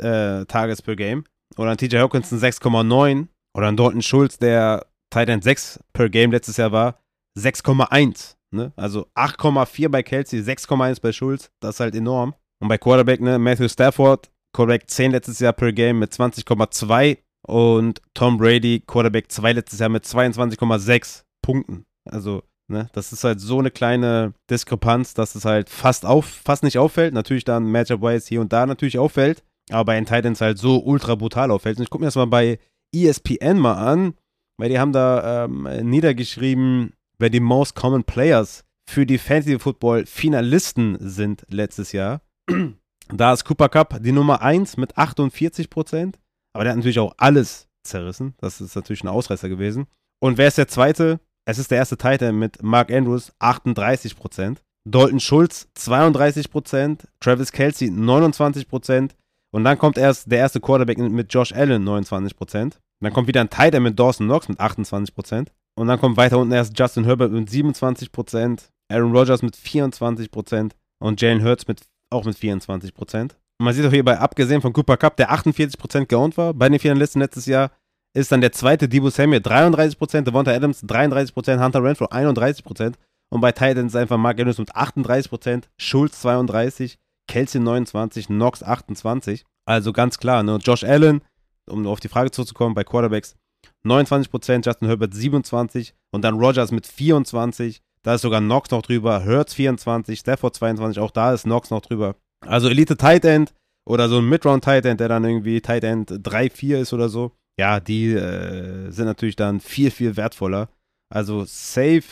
äh, Targets per Game. Oder ein TJ Hawkinson 6,9. Oder ein Dalton Schulz, der Titan 6 per Game letztes Jahr war, 6,1. Ne? Also 8,4 bei Kelsey, 6,1 bei Schulz. Das ist halt enorm. Und bei Quarterback, ne, Matthew Stafford, Quarterback 10 letztes Jahr per Game mit 20,2. Und Tom Brady, Quarterback 2 letztes Jahr mit 22,6 Punkten. Also Ne? Das ist halt so eine kleine Diskrepanz, dass es halt fast, auf, fast nicht auffällt. Natürlich dann Matchup-wise hier und da natürlich auffällt, aber bei den Titans halt so ultra brutal auffällt. Und ich gucke mir das mal bei ESPN mal an, weil die haben da ähm, niedergeschrieben, wer die Most Common Players für die Fantasy Football Finalisten sind letztes Jahr. da ist Cooper Cup die Nummer 1 mit 48% aber der hat natürlich auch alles zerrissen. Das ist natürlich ein Ausreißer gewesen. Und wer ist der zweite? Es ist der erste Titan mit Mark Andrews 38%, Dalton Schulz 32%, Travis Kelsey 29% und dann kommt erst der erste Quarterback mit Josh Allen 29%. Dann kommt wieder ein Titan mit Dawson Knox mit 28%. Und dann kommt weiter unten erst Justin Herbert mit 27%, Aaron Rodgers mit 24% und Jalen Hurts mit, auch mit 24%. Und man sieht auch hierbei, abgesehen von Cooper Cup, der 48% geowned war bei den Finalisten letztes Jahr, ist dann der zweite Debo Samuel 33%, Devonta Adams 33%, Hunter Renfro 31% und bei Titans einfach Mark Andrews mit 38%, Schulz 32%, Kelsey 29%, Knox 28%. Also ganz klar, ne? Josh Allen, um auf die Frage zurückzukommen, bei Quarterbacks 29%, Justin Herbert 27% und dann Rogers mit 24%. Da ist sogar Knox noch drüber, Hurts 24, Stafford 22, auch da ist Knox noch drüber. Also Elite Tight End oder so ein Midround Tight End, der dann irgendwie Tight End 3, 4 ist oder so ja, die äh, sind natürlich dann viel, viel wertvoller. Also safe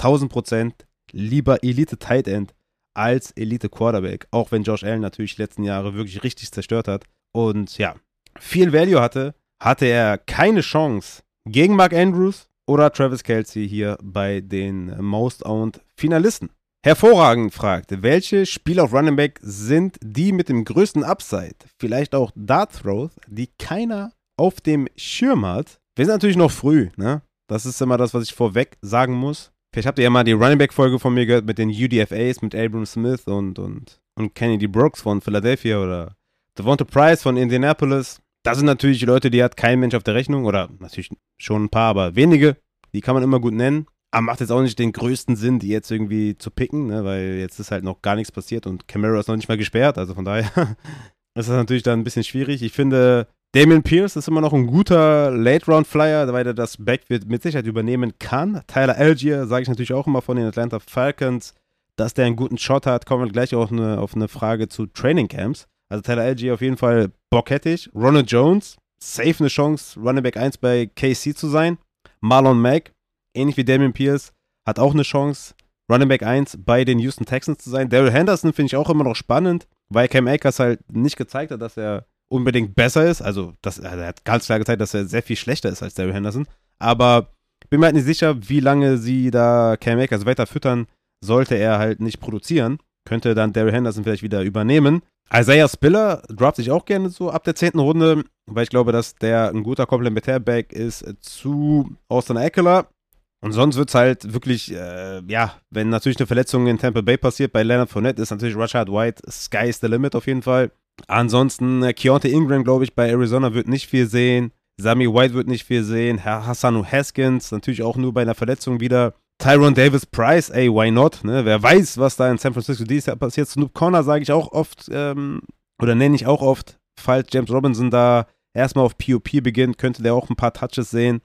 1000 Prozent lieber Elite Tight End als Elite Quarterback. Auch wenn Josh Allen natürlich die letzten Jahre wirklich richtig zerstört hat. Und ja, viel Value hatte, hatte er keine Chance gegen Mark Andrews, oder Travis Kelsey hier bei den Most Owned Finalisten. Hervorragend fragt, welche Spieler auf Running Back sind die mit dem größten Upside? Vielleicht auch Dart Throws, die keiner auf dem Schirm hat. Wir sind natürlich noch früh, ne? Das ist immer das, was ich vorweg sagen muss. Vielleicht habt ihr ja mal die Running Back Folge von mir gehört mit den UDFAs, mit Abram Smith und, und, und Kennedy Brooks von Philadelphia oder Devonta Price von Indianapolis. Das sind natürlich Leute, die hat kein Mensch auf der Rechnung oder natürlich schon ein paar, aber wenige. Die kann man immer gut nennen. Aber macht jetzt auch nicht den größten Sinn, die jetzt irgendwie zu picken, ne? weil jetzt ist halt noch gar nichts passiert und Camaro ist noch nicht mal gesperrt. Also von daher ist das natürlich dann ein bisschen schwierig. Ich finde, Damian Pierce ist immer noch ein guter Late-Round-Flyer, weil er das Backfield mit Sicherheit übernehmen kann. Tyler Algier, sage ich natürlich auch immer von den Atlanta Falcons, dass der einen guten Shot hat. Kommen wir gleich auch eine, auf eine Frage zu Training Camps. Also Tyler Algier auf jeden Fall bockhettig. Ronald Jones, safe eine Chance, Running Back 1 bei KC zu sein. Marlon Mack, ähnlich wie Damian Pierce, hat auch eine Chance, Running Back 1 bei den Houston Texans zu sein. Daryl Henderson finde ich auch immer noch spannend, weil Cam Akers halt nicht gezeigt hat, dass er unbedingt besser ist. Also, das, er hat ganz klar gezeigt, dass er sehr viel schlechter ist als Daryl Henderson. Aber bin mir halt nicht sicher, wie lange sie da Cam Akers weiter füttern, sollte er halt nicht produzieren. Könnte dann Daryl Henderson vielleicht wieder übernehmen. Isaiah Spiller droppt sich auch gerne so ab der 10. Runde, weil ich glaube, dass der ein guter Komplementärback ist zu Austin Eckler. Und sonst wird es halt wirklich, äh, ja, wenn natürlich eine Verletzung in Tampa Bay passiert, bei Leonard Fournette ist natürlich Rashad White, Sky is the limit auf jeden Fall. Ansonsten, äh, Keontae Ingram, glaube ich, bei Arizona wird nicht viel sehen. Sami White wird nicht viel sehen. Herr Hassanu Haskins, natürlich auch nur bei einer Verletzung wieder. Tyron Davis Price, ey, why not? Ne? Wer weiß, was da in San Francisco dieses Jahr passiert. Snoop Connor sage ich auch oft, ähm, oder nenne ich auch oft, falls James Robinson da erstmal auf POP beginnt, könnte der auch ein paar Touches sehen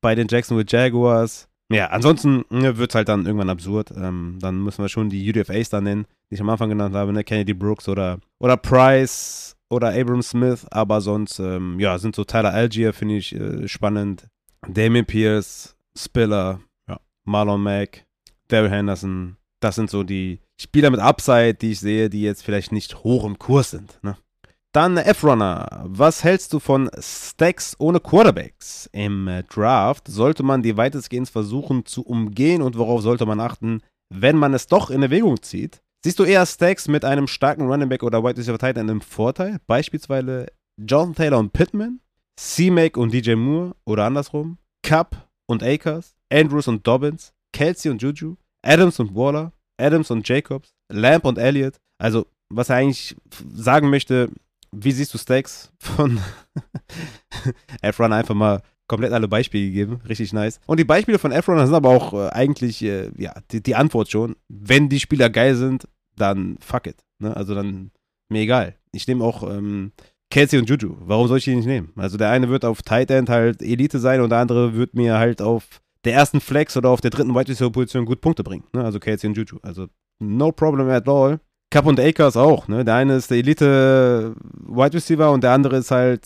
bei den Jacksonville Jaguars. Ja, ansonsten ne, wird es halt dann irgendwann absurd. Ähm, dann müssen wir schon die UDFAs da nennen, die ich am Anfang genannt habe, ne? Kennedy Brooks oder, oder Price oder Abram Smith. Aber sonst, ähm, ja, sind so Tyler Algier, finde ich äh, spannend. Damien Pierce, Spiller, ja, Marlon Mack, Daryl Henderson. Das sind so die Spieler mit Upside, die ich sehe, die jetzt vielleicht nicht hoch im Kurs sind. Ne? Dann F-Runner. Was hältst du von Stacks ohne Quarterbacks? Im Draft sollte man die weitestgehend versuchen zu umgehen und worauf sollte man achten, wenn man es doch in Erwägung zieht? Siehst du eher Stacks mit einem starken Running Back oder Wide Receiver Tight End im Vorteil? Beispielsweise Jonathan Taylor und Pittman, C-Mac und DJ Moore oder andersrum, Cup und Akers, Andrews und Dobbins, Kelsey und Juju, Adams und Waller, Adams und Jacobs, Lamp und Elliott. Also, was er eigentlich sagen möchte, wie siehst du Stacks von Efron einfach mal komplett alle Beispiele gegeben. Richtig nice. Und die Beispiele von Efron sind aber auch äh, eigentlich, äh, ja, die, die, Antwort schon. Wenn die Spieler geil sind, dann fuck it. Ne? Also dann, mir egal. Ich nehme auch ähm, Kelsey und Juju. Warum soll ich die nicht nehmen? Also der eine wird auf Tight End halt Elite sein und der andere wird mir halt auf der ersten Flex oder auf der dritten Wide Receiver Position gut Punkte bringen. Ne? Also Kelsey und Juju. Also no problem at all. Cup und Akers auch, ne? Der eine ist der Elite Wide Receiver und der andere ist halt,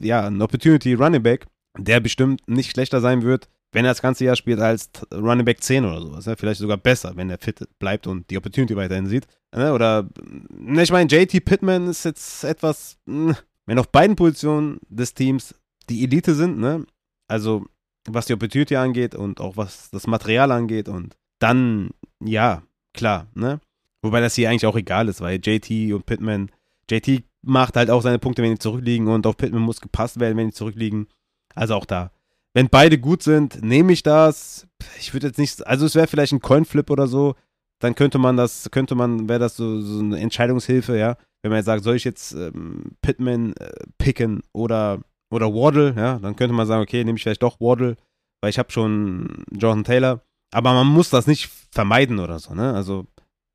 ja, ein Opportunity Running Back, der bestimmt nicht schlechter sein wird, wenn er das ganze Jahr spielt als Running Back 10 oder sowas. Ne? Vielleicht sogar besser, wenn er fit bleibt und die Opportunity weiterhin sieht. Ne? Oder, ne, ich meine, JT Pittman ist jetzt etwas, hm, wenn auf beiden Positionen des Teams die Elite sind, ne? Also, was die Opportunity angeht und auch was das Material angeht und dann, ja, klar, ne? Wobei das hier eigentlich auch egal ist, weil JT und Pittman, JT macht halt auch seine Punkte, wenn die zurückliegen und auf Pittman muss gepasst werden, wenn die zurückliegen. Also auch da. Wenn beide gut sind, nehme ich das. Ich würde jetzt nicht, also es wäre vielleicht ein Coinflip oder so, dann könnte man das, könnte man, wäre das so, so, eine Entscheidungshilfe, ja. Wenn man jetzt sagt, soll ich jetzt ähm, Pittman äh, picken oder, oder Waddle, ja, dann könnte man sagen, okay, nehme ich vielleicht doch Waddle, weil ich habe schon Jonathan Taylor. Aber man muss das nicht vermeiden oder so, ne? Also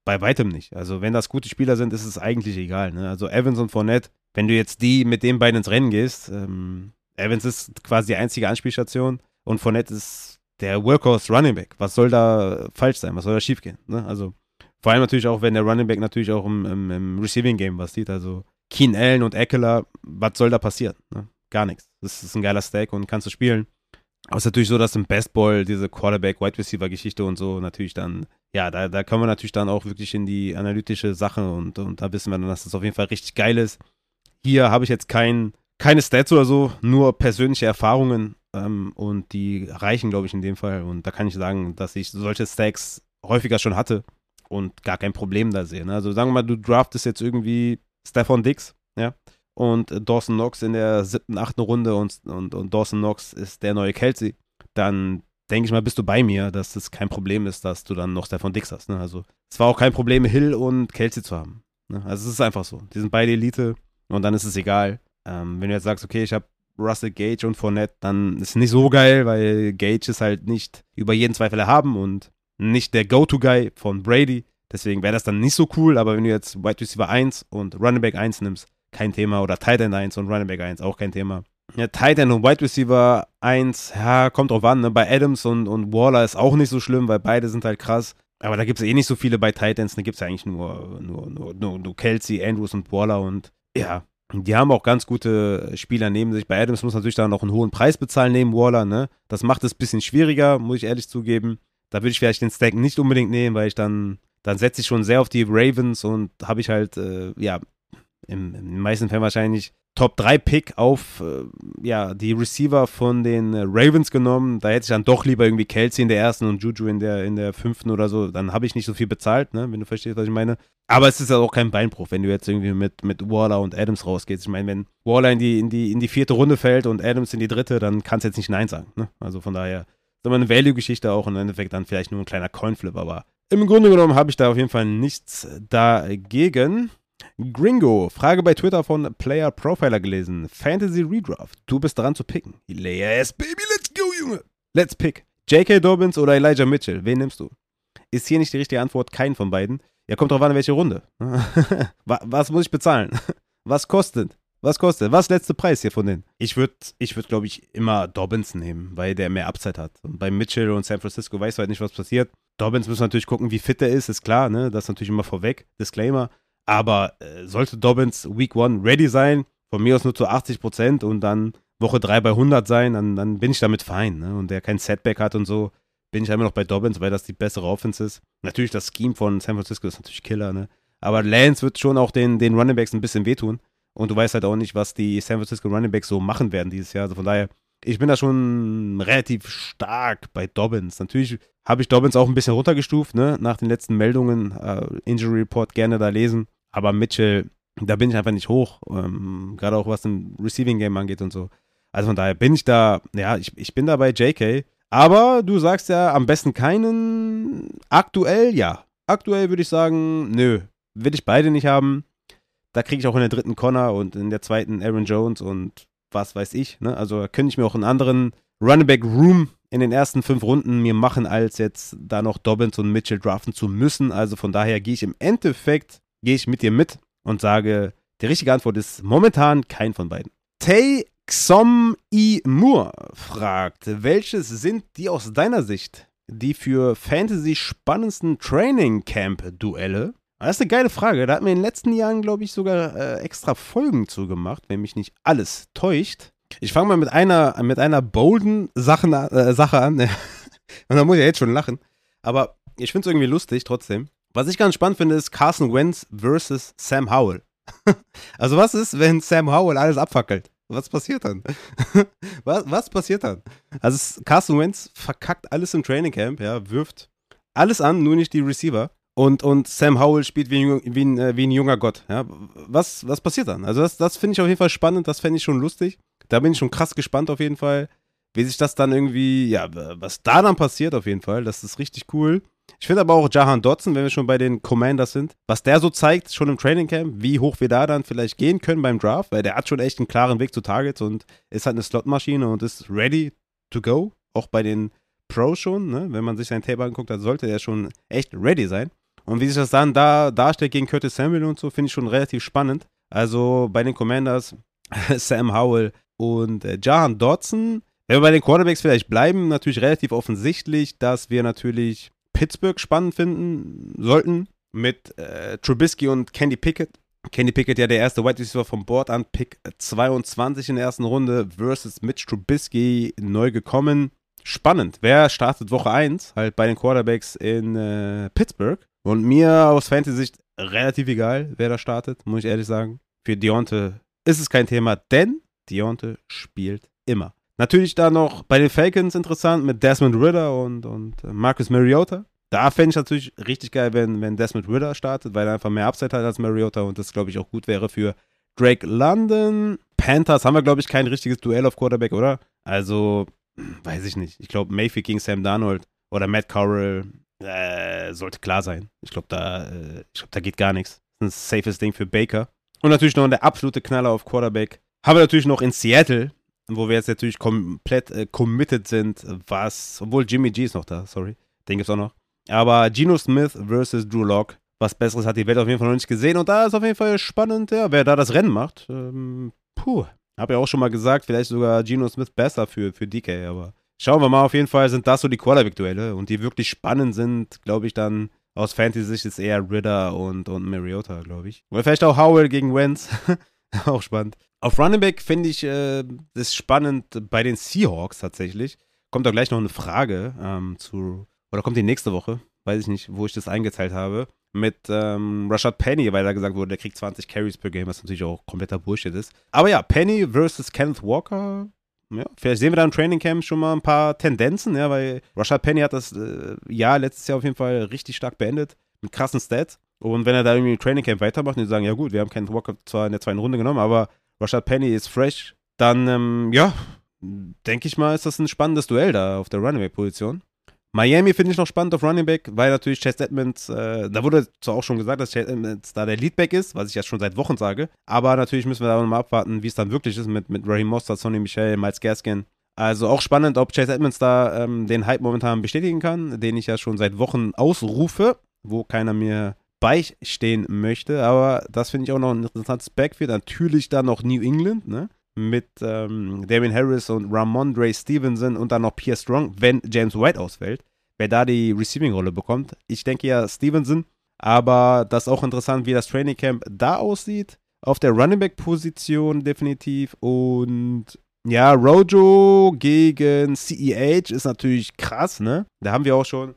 bei weitem nicht. Also, wenn das gute Spieler sind, ist es eigentlich egal. Ne? Also, Evans und Fournette, wenn du jetzt die mit den beiden ins Rennen gehst, ähm, Evans ist quasi die einzige Anspielstation und Fournette ist der Workhorse Running Back. Was soll da falsch sein? Was soll da schiefgehen? Ne? Also, vor allem natürlich auch, wenn der Running Back natürlich auch im, im, im Receiving Game was sieht. Also, Keen Allen und Eckler, was soll da passieren? Ne? Gar nichts. Das ist ein geiler Stack und kannst du spielen. Aber es ist natürlich so, dass im Bestball diese Quarterback-Wide Receiver-Geschichte und so natürlich dann, ja, da, da kommen wir natürlich dann auch wirklich in die analytische Sache und, und da wissen wir dann, dass das auf jeden Fall richtig geil ist. Hier habe ich jetzt kein, keine Stats oder so, nur persönliche Erfahrungen ähm, und die reichen, glaube ich, in dem Fall. Und da kann ich sagen, dass ich solche Stacks häufiger schon hatte und gar kein Problem da sehe. Ne? Also sagen wir mal, du draftest jetzt irgendwie Stefan Dix, ja, und Dawson Knox in der siebten, achten Runde und, und, und Dawson Knox ist der neue Kelsey, dann denke ich mal, bist du bei mir, dass es kein Problem ist, dass du dann noch Stefan Dix hast. Ne? Also es war auch kein Problem, Hill und Kelsey zu haben. Ne? Also es ist einfach so. Die sind beide Elite und dann ist es egal. Ähm, wenn du jetzt sagst, okay, ich habe Russell Gage und Fournette, dann ist es nicht so geil, weil Gage ist halt nicht über jeden Zweifel erhaben und nicht der Go-To-Guy von Brady. Deswegen wäre das dann nicht so cool, aber wenn du jetzt Wide Receiver 1 und Running Back 1 nimmst, kein Thema. Oder Tight End 1 und Running Back 1, auch kein Thema. Ja, Tight End und Wide Receiver 1, ja, kommt drauf an. Ne? Bei Adams und, und Waller ist auch nicht so schlimm, weil beide sind halt krass. Aber da gibt es eh nicht so viele bei Titans. Da gibt es ja eigentlich nur, nur, nur, nur, nur Kelsey, Andrews und Waller. Und ja, die haben auch ganz gute Spieler neben sich. Bei Adams muss natürlich da noch einen hohen Preis bezahlen neben Waller. Ne? Das macht es ein bisschen schwieriger, muss ich ehrlich zugeben. Da würde ich vielleicht den Stack nicht unbedingt nehmen, weil ich dann, dann setze ich schon sehr auf die Ravens und habe ich halt, äh, ja, im, im meisten Fällen wahrscheinlich Top 3 Pick auf äh, ja, die Receiver von den äh, Ravens genommen. Da hätte ich dann doch lieber irgendwie Kelsey in der ersten und Juju in der, in der fünften oder so. Dann habe ich nicht so viel bezahlt, ne, wenn du verstehst, was ich meine. Aber es ist ja auch kein Beinbruch, wenn du jetzt irgendwie mit, mit Waller und Adams rausgehst. Ich meine, wenn Waller in die, in, die, in die vierte Runde fällt und Adams in die dritte, dann kannst du jetzt nicht Nein sagen. Ne? Also von daher ist immer eine Value-Geschichte auch und im Endeffekt dann vielleicht nur ein kleiner Coinflip. Aber im Grunde genommen habe ich da auf jeden Fall nichts dagegen. Gringo, Frage bei Twitter von Player Profiler gelesen. Fantasy Redraft. Du bist dran zu picken. Yes, baby, let's go, Junge. Let's pick. J.K. Dobbins oder Elijah Mitchell? Wen nimmst du? Ist hier nicht die richtige Antwort, kein von beiden. Ja, kommt drauf an, welche Runde. Was muss ich bezahlen? Was kostet? Was kostet? Was letzte Preis hier von denen? Ich würde, ich würd, glaube ich, immer Dobbins nehmen, weil der mehr Upside hat. Und bei Mitchell und San Francisco weißt du halt nicht, was passiert. Dobbins müssen natürlich gucken, wie fit er ist, ist klar, ne? Das ist natürlich immer vorweg. Disclaimer. Aber äh, sollte Dobbins Week 1 ready sein, von mir aus nur zu 80 Prozent und dann Woche 3 bei 100 sein, dann, dann bin ich damit fein. Ne? Und der kein Setback hat und so, bin ich immer noch bei Dobbins, weil das die bessere Offense ist. Natürlich, das Scheme von San Francisco ist natürlich Killer, ne? Aber Lance wird schon auch den, den Running Backs ein bisschen wehtun. Und du weißt halt auch nicht, was die San Francisco Running Backs so machen werden dieses Jahr. Also von daher, ich bin da schon relativ stark bei Dobbins. Natürlich habe ich Dobbins auch ein bisschen runtergestuft, ne? Nach den letzten Meldungen. Uh, Injury Report gerne da lesen. Aber Mitchell, da bin ich einfach nicht hoch. Ähm, Gerade auch was im Receiving Game angeht und so. Also von daher bin ich da, ja, ich, ich bin da bei JK. Aber du sagst ja am besten keinen. Aktuell ja. Aktuell würde ich sagen, nö, will ich beide nicht haben. Da kriege ich auch in der dritten Connor und in der zweiten Aaron Jones und was weiß ich. Ne? Also da könnte ich mir auch einen anderen Running Back Room in den ersten fünf Runden mir machen, als jetzt da noch Dobbins und Mitchell draften zu müssen. Also von daher gehe ich im Endeffekt gehe ich mit dir mit und sage, die richtige Antwort ist momentan kein von beiden. Tay Xom I Moore fragt, welches sind die aus deiner Sicht die für Fantasy spannendsten Training Camp Duelle? Das ist eine geile Frage. Da hat mir in den letzten Jahren, glaube ich, sogar äh, extra Folgen zugemacht, wenn mich nicht alles täuscht. Ich fange mal mit einer, mit einer bolden Sache, äh, Sache an. Und da muss ich ja jetzt schon lachen. Aber ich finde es irgendwie lustig trotzdem. Was ich ganz spannend finde, ist Carson Wentz versus Sam Howell. also was ist, wenn Sam Howell alles abfackelt? Was passiert dann? was, was passiert dann? Also Carson Wentz verkackt alles im Training Camp, ja, wirft alles an, nur nicht die Receiver. Und, und Sam Howell spielt wie ein, wie ein, äh, wie ein junger Gott. Ja. Was, was passiert dann? Also das, das finde ich auf jeden Fall spannend, das fände ich schon lustig. Da bin ich schon krass gespannt auf jeden Fall, wie sich das dann irgendwie, ja, was da dann passiert auf jeden Fall. Das ist richtig cool. Ich finde aber auch Jahan Dotson, wenn wir schon bei den Commanders sind, was der so zeigt, schon im Training Camp, wie hoch wir da dann vielleicht gehen können beim Draft, weil der hat schon echt einen klaren Weg zu Targets und ist halt eine Slotmaschine und ist ready to go. Auch bei den Pros schon, ne? wenn man sich sein Tape anguckt, dann sollte er schon echt ready sein. Und wie sich das dann da darstellt gegen Curtis Samuel und so, finde ich schon relativ spannend. Also bei den Commanders, Sam Howell und äh, Jahan Dodson. Wenn wir bei den Quarterbacks vielleicht bleiben, natürlich relativ offensichtlich, dass wir natürlich Pittsburgh spannend finden sollten mit äh, Trubisky und Candy Pickett. Candy Pickett ja der erste Wide Receiver vom Board an Pick 22 in der ersten Runde versus Mitch Trubisky neu gekommen. Spannend. Wer startet Woche 1 halt bei den Quarterbacks in äh, Pittsburgh? Und mir aus Fantasy-Sicht relativ egal, wer da startet, muss ich ehrlich sagen. Für Deonte ist es kein Thema, denn Deonte spielt immer. Natürlich da noch bei den Falcons interessant mit Desmond Ritter und, und Marcus Mariota. Da fände ich natürlich richtig geil, wenn, wenn Desmond Ritter startet, weil er einfach mehr Upside hat als Mariota und das, glaube ich, auch gut wäre für Drake London. Panthers haben wir, glaube ich, kein richtiges Duell auf Quarterback, oder? Also, weiß ich nicht. Ich glaube, Mayfield gegen Sam Darnold oder Matt Corral äh, sollte klar sein. Ich glaube, da, äh, glaub, da geht gar nichts. Das ist ein safes Ding für Baker. Und natürlich noch der absolute Knaller auf Quarterback. Haben wir natürlich noch in Seattle, wo wir jetzt natürlich komplett äh, committed sind, was, obwohl Jimmy G ist noch da, sorry, den gibt's auch noch. Aber Geno Smith versus Drew Lock, was Besseres hat die Welt auf jeden Fall noch nicht gesehen und da ist auf jeden Fall spannend, ja, wer da das Rennen macht. Ähm, puh, hab ja auch schon mal gesagt, vielleicht sogar Geno Smith besser für, für DK, aber schauen wir mal, auf jeden Fall sind das so die Quarterback-Duelle und die wirklich spannend sind, glaube ich, dann aus Fantasy-Sicht ist eher Ritter und, und Mariota, glaube ich. Oder vielleicht auch Howell gegen Wentz. auch spannend. Auf Running Back finde ich äh, das spannend bei den Seahawks tatsächlich. Kommt da gleich noch eine Frage ähm, zu, oder kommt die nächste Woche, weiß ich nicht, wo ich das eingeteilt habe, mit ähm, Rashad Penny, weil da gesagt wurde, der kriegt 20 Carries per Game, was natürlich auch kompletter Bullshit ist. Aber ja, Penny versus Kenneth Walker, ja, vielleicht sehen wir da im Training Camp schon mal ein paar Tendenzen, ja, weil Rashad Penny hat das äh, Jahr letztes Jahr auf jeden Fall richtig stark beendet, mit krassen Stats. Und wenn er da irgendwie im Training Camp weitermacht und die sagen, ja gut, wir haben Kenneth Walker zwar in der zweiten Runde genommen, aber Rashad Penny ist fresh, dann, ähm, ja, denke ich mal, ist das ein spannendes Duell da auf der Running-Back-Position. Miami finde ich noch spannend auf Running Back, weil natürlich Chase Edmonds, äh, da wurde zwar auch schon gesagt, dass Chase Edmonds da der Leadback ist, was ich ja schon seit Wochen sage, aber natürlich müssen wir da nochmal abwarten, wie es dann wirklich ist mit, mit Raheem Mostert, Sonny Michel, Miles Gaskin. Also auch spannend, ob Chase Edmonds da ähm, den Hype momentan bestätigen kann, den ich ja schon seit Wochen ausrufe, wo keiner mir beistehen möchte. Aber das finde ich auch noch ein interessantes Backfield. Natürlich dann noch New England, ne? Mit ähm, Damien Harris und Ramondre Stevenson und dann noch Pierre Strong, wenn James White ausfällt, wer da die Receiving-Rolle bekommt. Ich denke ja Stevenson, aber das ist auch interessant, wie das Training Camp da aussieht. Auf der Running Back-Position definitiv. Und ja, Rojo gegen CEH ist natürlich krass, ne? Da haben wir auch schon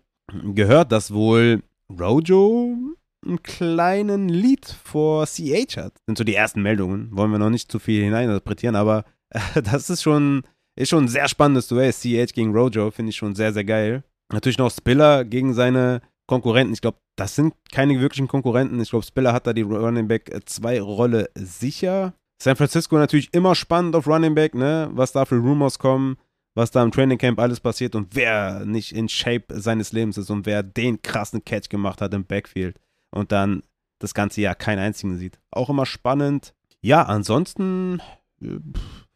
gehört, dass wohl Rojo einen kleinen Lead vor CH hat. Das sind so die ersten Meldungen. Wollen wir noch nicht zu viel hineininterpretieren, aber äh, das ist schon, ist schon ein sehr spannendes Duell. CH gegen Rojo finde ich schon sehr, sehr geil. Natürlich noch Spiller gegen seine Konkurrenten. Ich glaube, das sind keine wirklichen Konkurrenten. Ich glaube, Spiller hat da die Running Back 2 Rolle sicher. San Francisco natürlich immer spannend auf Running Back, ne? Was da für Rumors kommen, was da im Training Camp alles passiert und wer nicht in Shape seines Lebens ist und wer den krassen Catch gemacht hat im Backfield und dann das ganze Jahr keinen einzigen sieht. Auch immer spannend. Ja, ansonsten äh,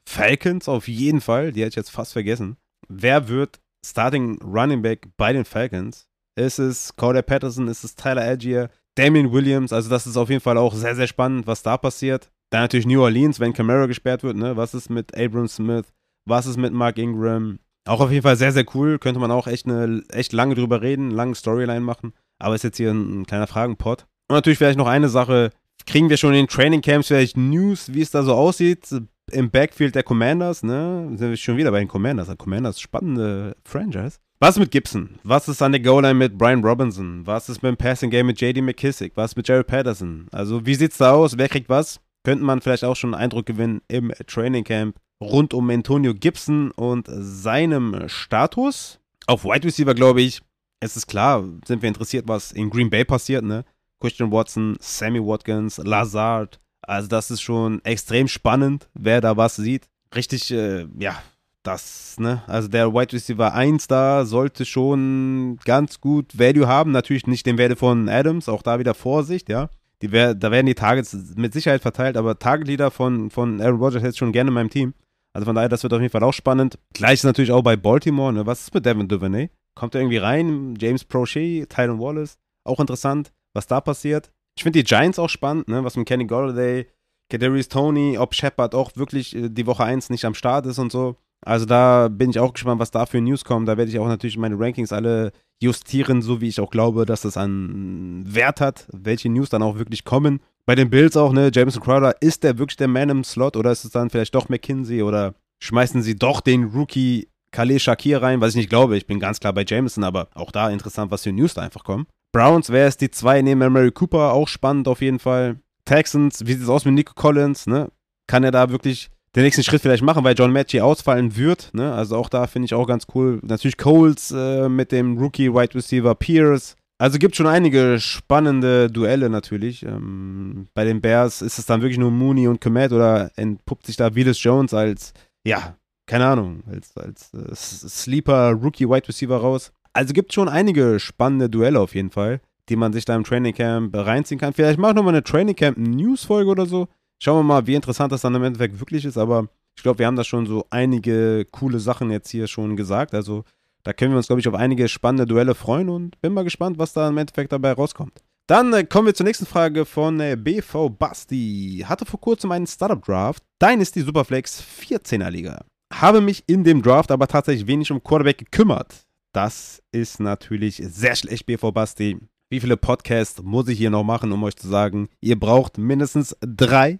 Falcons auf jeden Fall, die hätte ich jetzt fast vergessen. Wer wird Starting Running Back bei den Falcons? Ist es Cody Patterson, ist es Tyler Algier, Damian Williams? Also das ist auf jeden Fall auch sehr, sehr spannend, was da passiert. Dann natürlich New Orleans, wenn Camara gesperrt wird, ne? Was ist mit Abram Smith? Was ist mit Mark Ingram? Auch auf jeden Fall sehr, sehr cool. Könnte man auch echt, eine, echt lange drüber reden, lange Storyline machen. Aber ist jetzt hier ein, ein kleiner Fragenpot. Und natürlich vielleicht noch eine Sache. Kriegen wir schon in den Training Camps vielleicht News, wie es da so aussieht? Im Backfield der Commanders, ne? Sind wir schon wieder bei den Commanders. Der Commanders, spannende Franchise. Was mit Gibson? Was ist an der Goal-Line mit Brian Robinson? Was ist mit dem Passing Game mit JD McKissick? Was mit Jared Patterson? Also, wie sieht's da aus? Wer kriegt was? Könnte man vielleicht auch schon einen Eindruck gewinnen im Training Camp rund um Antonio Gibson und seinem Status? Auf Wide Receiver, glaube ich, es ist klar, sind wir interessiert, was in Green Bay passiert, ne? Christian Watson, Sammy Watkins, Lazard. Also das ist schon extrem spannend, wer da was sieht. Richtig, äh, ja, das, ne? Also der Wide Receiver 1 da sollte schon ganz gut Value haben. Natürlich nicht den Werte von Adams, auch da wieder Vorsicht, ja. Die, da werden die Targets mit Sicherheit verteilt, aber Target Leader von, von Aaron Rodgers hätte ich schon gerne in meinem Team. Also von daher, das wird auf jeden Fall auch spannend. Gleiches natürlich auch bei Baltimore, ne? Was ist mit Devin Duvernay? Kommt er irgendwie rein? James Prochet, Tyron Wallace, auch interessant, was da passiert. Ich finde die Giants auch spannend, ne? was mit Kenny Golladay, Kadarius Tony, ob Shepard auch wirklich äh, die Woche 1 nicht am Start ist und so. Also da bin ich auch gespannt, was da für News kommen. Da werde ich auch natürlich meine Rankings alle justieren, so wie ich auch glaube, dass das einen Wert hat, welche News dann auch wirklich kommen. Bei den Bills auch, ne, Jameson Crowder, ist der wirklich der Man im Slot oder ist es dann vielleicht doch McKinsey oder schmeißen sie doch den Rookie Khalil Shakir rein, was ich nicht glaube. Ich bin ganz klar bei Jameson, aber auch da interessant, was für News da einfach kommen. Browns, wer ist die zwei neben Mary Cooper? Auch spannend auf jeden Fall. Texans, wie sieht es aus mit Nico Collins? Ne? Kann er da wirklich den nächsten Schritt vielleicht machen, weil John Matchy ausfallen wird. Ne? Also auch da finde ich auch ganz cool. Natürlich Coles äh, mit dem Rookie Wide Receiver Pierce. Also gibt schon einige spannende Duelle natürlich. Ähm, bei den Bears ist es dann wirklich nur Mooney und Komet oder entpuppt sich da Willis Jones als, ja, keine Ahnung, als, als äh, Sleeper Rookie Wide Receiver raus. Also gibt schon einige spannende Duelle auf jeden Fall, die man sich da im Training Camp reinziehen kann. Vielleicht mache ich nochmal eine Training Camp News Folge oder so. Schauen wir mal, wie interessant das dann im Endeffekt wirklich ist. Aber ich glaube, wir haben da schon so einige coole Sachen jetzt hier schon gesagt. Also da können wir uns, glaube ich, auf einige spannende Duelle freuen und bin mal gespannt, was da im Endeffekt dabei rauskommt. Dann äh, kommen wir zur nächsten Frage von äh, BV Basti. Hatte vor kurzem einen Startup-Draft. Dein ist die Superflex 14er Liga. Habe mich in dem Draft aber tatsächlich wenig um Quarterback gekümmert. Das ist natürlich sehr schlecht, BV Basti. Wie viele Podcasts muss ich hier noch machen, um euch zu sagen, ihr braucht mindestens drei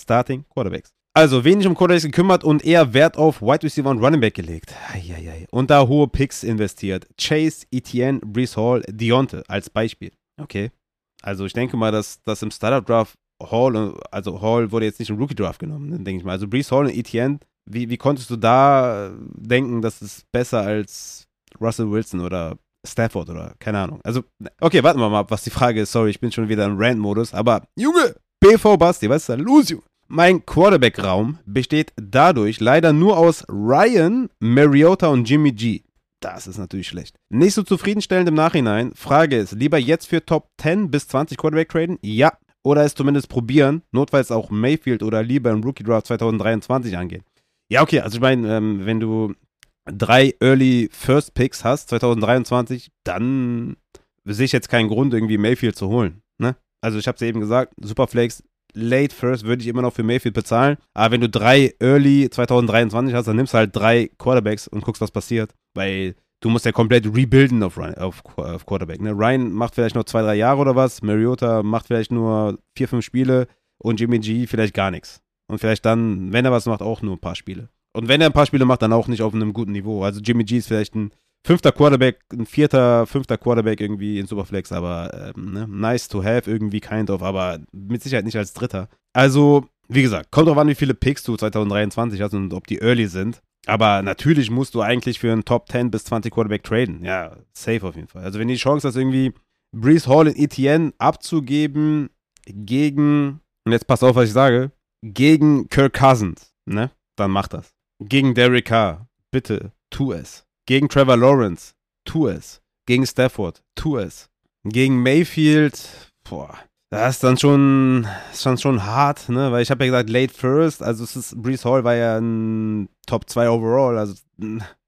Starting Quarterbacks. Also wenig um Quarterbacks gekümmert und eher Wert auf Wide Receiver und Running Back gelegt. Eieiei. Und da hohe Picks investiert. Chase, Etienne, Brees Hall, Dionte als Beispiel. Okay. Also ich denke mal, dass das im Startup Draft Hall, also Hall wurde jetzt nicht im Rookie Draft genommen, denke ich mal. Also Brees Hall und Etienne, wie, wie konntest du da denken, dass es besser als Russell Wilson oder Stafford oder keine Ahnung. Also, okay, warten wir mal ab, was die Frage ist. Sorry, ich bin schon wieder im Rant-Modus, aber Junge, BV Basti, was ist da los, Junge? Mein Quarterback-Raum besteht dadurch leider nur aus Ryan, Mariota und Jimmy G. Das ist natürlich schlecht. Nicht so zufriedenstellend im Nachhinein. Frage ist, lieber jetzt für Top 10 bis 20 Quarterback traden? Ja. Oder es zumindest probieren, notfalls auch Mayfield oder lieber im Rookie Draft 2023 angehen. Ja, okay, also ich meine, ähm, wenn du drei Early First Picks hast, 2023, dann sehe ich jetzt keinen Grund, irgendwie Mayfield zu holen. Ne? Also ich habe es eben gesagt, Superflex Late First würde ich immer noch für Mayfield bezahlen. Aber wenn du drei Early 2023 hast, dann nimmst du halt drei Quarterbacks und guckst, was passiert. Weil du musst ja komplett rebuilden auf, auf, auf Quarterback. Ne? Ryan macht vielleicht noch zwei, drei Jahre oder was. Mariota macht vielleicht nur vier, fünf Spiele. Und Jimmy G vielleicht gar nichts. Und vielleicht dann, wenn er was macht, auch nur ein paar Spiele. Und wenn er ein paar Spiele macht, dann auch nicht auf einem guten Niveau. Also Jimmy G ist vielleicht ein fünfter Quarterback, ein vierter, fünfter Quarterback irgendwie in Superflex, aber ähm, ne? nice to have irgendwie kind of, aber mit Sicherheit nicht als dritter. Also, wie gesagt, kommt drauf an, wie viele Picks du 2023 hast und ob die early sind. Aber natürlich musst du eigentlich für einen Top 10 bis 20 Quarterback traden. Ja, safe auf jeden Fall. Also, wenn die Chance hast, irgendwie Breeze Hall in ETN abzugeben gegen, und jetzt pass auf, was ich sage, gegen Kirk Cousins, ne? Dann mach das. Gegen Derek Carr, bitte, tu es. Gegen Trevor Lawrence, tu es. Gegen Stafford, tu es. Gegen Mayfield, boah, das ist dann schon, ist dann schon hart, ne? Weil ich habe ja gesagt, late first, also es ist, Brees Hall war ja ein Top 2 overall, also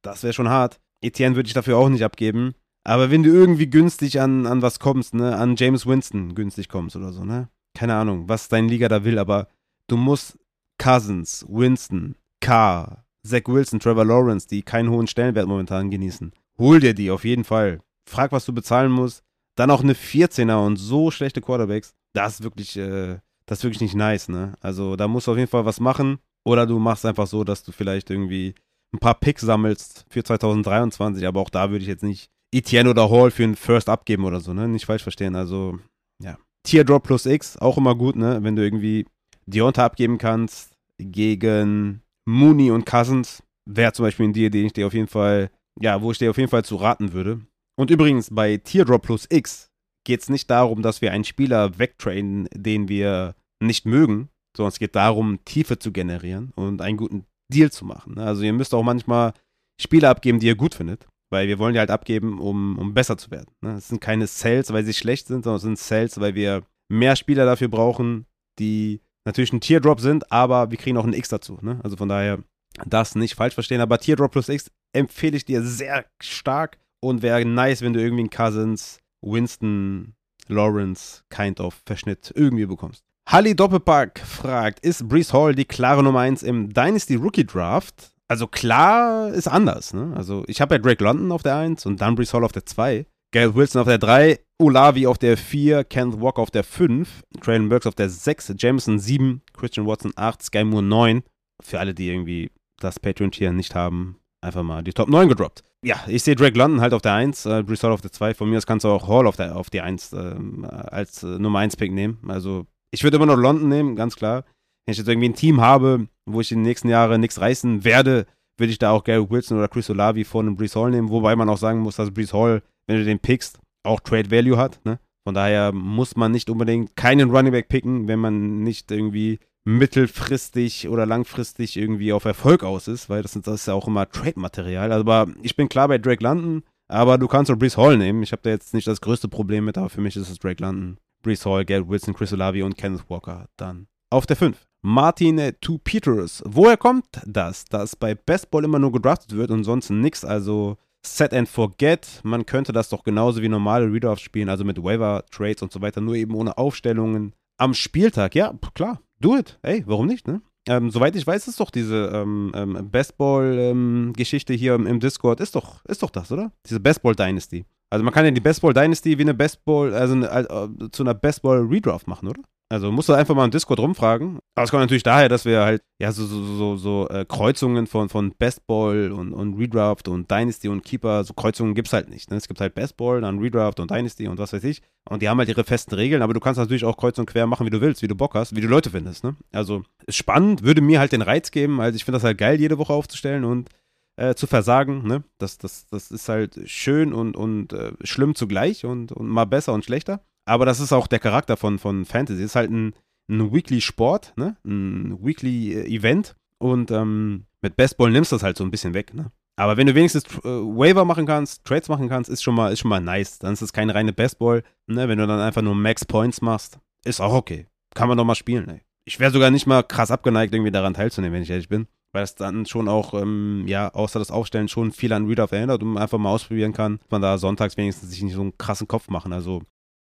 das wäre schon hart. Etienne würde ich dafür auch nicht abgeben. Aber wenn du irgendwie günstig an, an was kommst, ne, an James Winston günstig kommst oder so, ne? Keine Ahnung, was dein Liga da will, aber du musst Cousins, Winston, Carr, Zach Wilson, Trevor Lawrence, die keinen hohen Stellenwert momentan genießen. Hol dir die auf jeden Fall. Frag, was du bezahlen musst. Dann auch eine 14er und so schlechte Quarterbacks. Das ist wirklich, äh, das ist wirklich nicht nice, ne? Also da musst du auf jeden Fall was machen. Oder du machst einfach so, dass du vielleicht irgendwie ein paar Picks sammelst für 2023, aber auch da würde ich jetzt nicht Etienne oder Hall für einen First abgeben oder so, ne? Nicht falsch verstehen. Also, ja. Teardrop plus X, auch immer gut, ne? Wenn du irgendwie Deonta abgeben kannst gegen Mooney und Cousins wäre zum Beispiel ein Deal, den ich dir auf jeden Fall, ja, wo ich dir auf jeden Fall zu raten würde. Und übrigens, bei Teardrop plus X geht es nicht darum, dass wir einen Spieler wegtrainen, den wir nicht mögen, sondern es geht darum, Tiefe zu generieren und einen guten Deal zu machen. Also ihr müsst auch manchmal Spieler abgeben, die ihr gut findet, weil wir wollen die halt abgeben, um, um besser zu werden. Ne? Es sind keine Sales, weil sie schlecht sind, sondern es sind Sales, weil wir mehr Spieler dafür brauchen, die natürlich ein Teardrop sind, aber wir kriegen auch ein X dazu. Ne? Also von daher, das nicht falsch verstehen. Aber Teardrop plus X empfehle ich dir sehr stark und wäre nice, wenn du irgendwie einen Cousins, Winston, Lawrence kind of Verschnitt irgendwie bekommst. Halli Doppelpack fragt, ist Brees Hall die klare Nummer 1 im Dynasty Rookie Draft? Also klar ist anders, ne? Also ich habe ja Drake London auf der 1 und dann Brees Hall auf der 2. Garrett Wilson auf der 3, Olavi auf der 4, Kenneth Walker auf der 5, Traylon Burks auf der 6, Jameson 7, Christian Watson 8, Sky Moore 9. Für alle, die irgendwie das Patreon-Tier nicht haben, einfach mal die Top 9 gedroppt. Ja, ich sehe Drake London halt auf der 1, äh, Bruce Hall auf der 2. Von mir aus kannst du auch Hall auf, der, auf die 1 äh, als äh, Nummer 1 Pick nehmen. Also ich würde immer noch London nehmen, ganz klar. Wenn ich jetzt irgendwie ein Team habe, wo ich in den nächsten Jahren nichts reißen werde, würde ich da auch Gary Wilson oder Chris Olavi vor einem Brees Hall nehmen, wobei man auch sagen muss, dass Brees Hall, wenn du den pickst, auch Trade Value hat. Ne? Von daher muss man nicht unbedingt keinen Running Back picken, wenn man nicht irgendwie mittelfristig oder langfristig irgendwie auf Erfolg aus ist, weil das, das ist ja auch immer Trade-Material. Aber ich bin klar bei Drake London, aber du kannst auch Brees Hall nehmen. Ich habe da jetzt nicht das größte Problem mit, aber für mich ist es Drake London, Brees Hall, Gary Wilson, Chris Olavi und Kenneth Walker dann auf der 5. Martin to Peters. Woher kommt das, dass bei Bestball immer nur gedraftet wird und sonst nichts? Also Set and Forget. Man könnte das doch genauso wie normale Redraft spielen, also mit Waiver, Trades und so weiter, nur eben ohne Aufstellungen am Spieltag. Ja, klar, do it. Ey, warum nicht, ne? Ähm, soweit ich weiß, ist doch diese ähm, ähm, Bestball-Geschichte ähm, hier im, im, Discord, ist doch, ist doch das, oder? Diese Bestball Dynasty. Also man kann ja die Bestball Dynasty wie eine Bestball, also eine, äh, zu einer Bestball Redraft machen, oder? Also musst du einfach mal im Discord rumfragen. Aber es kommt natürlich daher, dass wir halt, ja, so, so, so, so äh, Kreuzungen von, von Bestball und, und Redraft und Dynasty und Keeper, so Kreuzungen gibt es halt nicht. Ne? Es gibt halt Bestball, dann Redraft und Dynasty und was weiß ich. Und die haben halt ihre festen Regeln, aber du kannst natürlich auch kreuz und quer machen, wie du willst, wie du Bock hast, wie du Leute findest. Ne? Also ist spannend, würde mir halt den Reiz geben. Also ich finde das halt geil, jede Woche aufzustellen und äh, zu versagen. Ne? Das, das, das ist halt schön und, und äh, schlimm zugleich und, und mal besser und schlechter. Aber das ist auch der Charakter von, von Fantasy. Es ist halt ein, ein Weekly-Sport, ne? ein Weekly-Event. Und ähm, mit Bestball nimmst du das halt so ein bisschen weg. Ne? Aber wenn du wenigstens äh, Waiver machen kannst, Trades machen kannst, ist schon mal, ist schon mal nice. Dann ist es keine reine Bestball. Ne? Wenn du dann einfach nur Max Points machst, ist auch okay. Kann man doch mal spielen. Ey. Ich wäre sogar nicht mal krass abgeneigt, irgendwie daran teilzunehmen, wenn ich ehrlich bin. Weil es dann schon auch, ähm, ja, außer das Aufstellen schon viel an Readoff erinnert und man einfach mal ausprobieren kann, dass man da sonntags wenigstens sich nicht so einen krassen Kopf machen. Also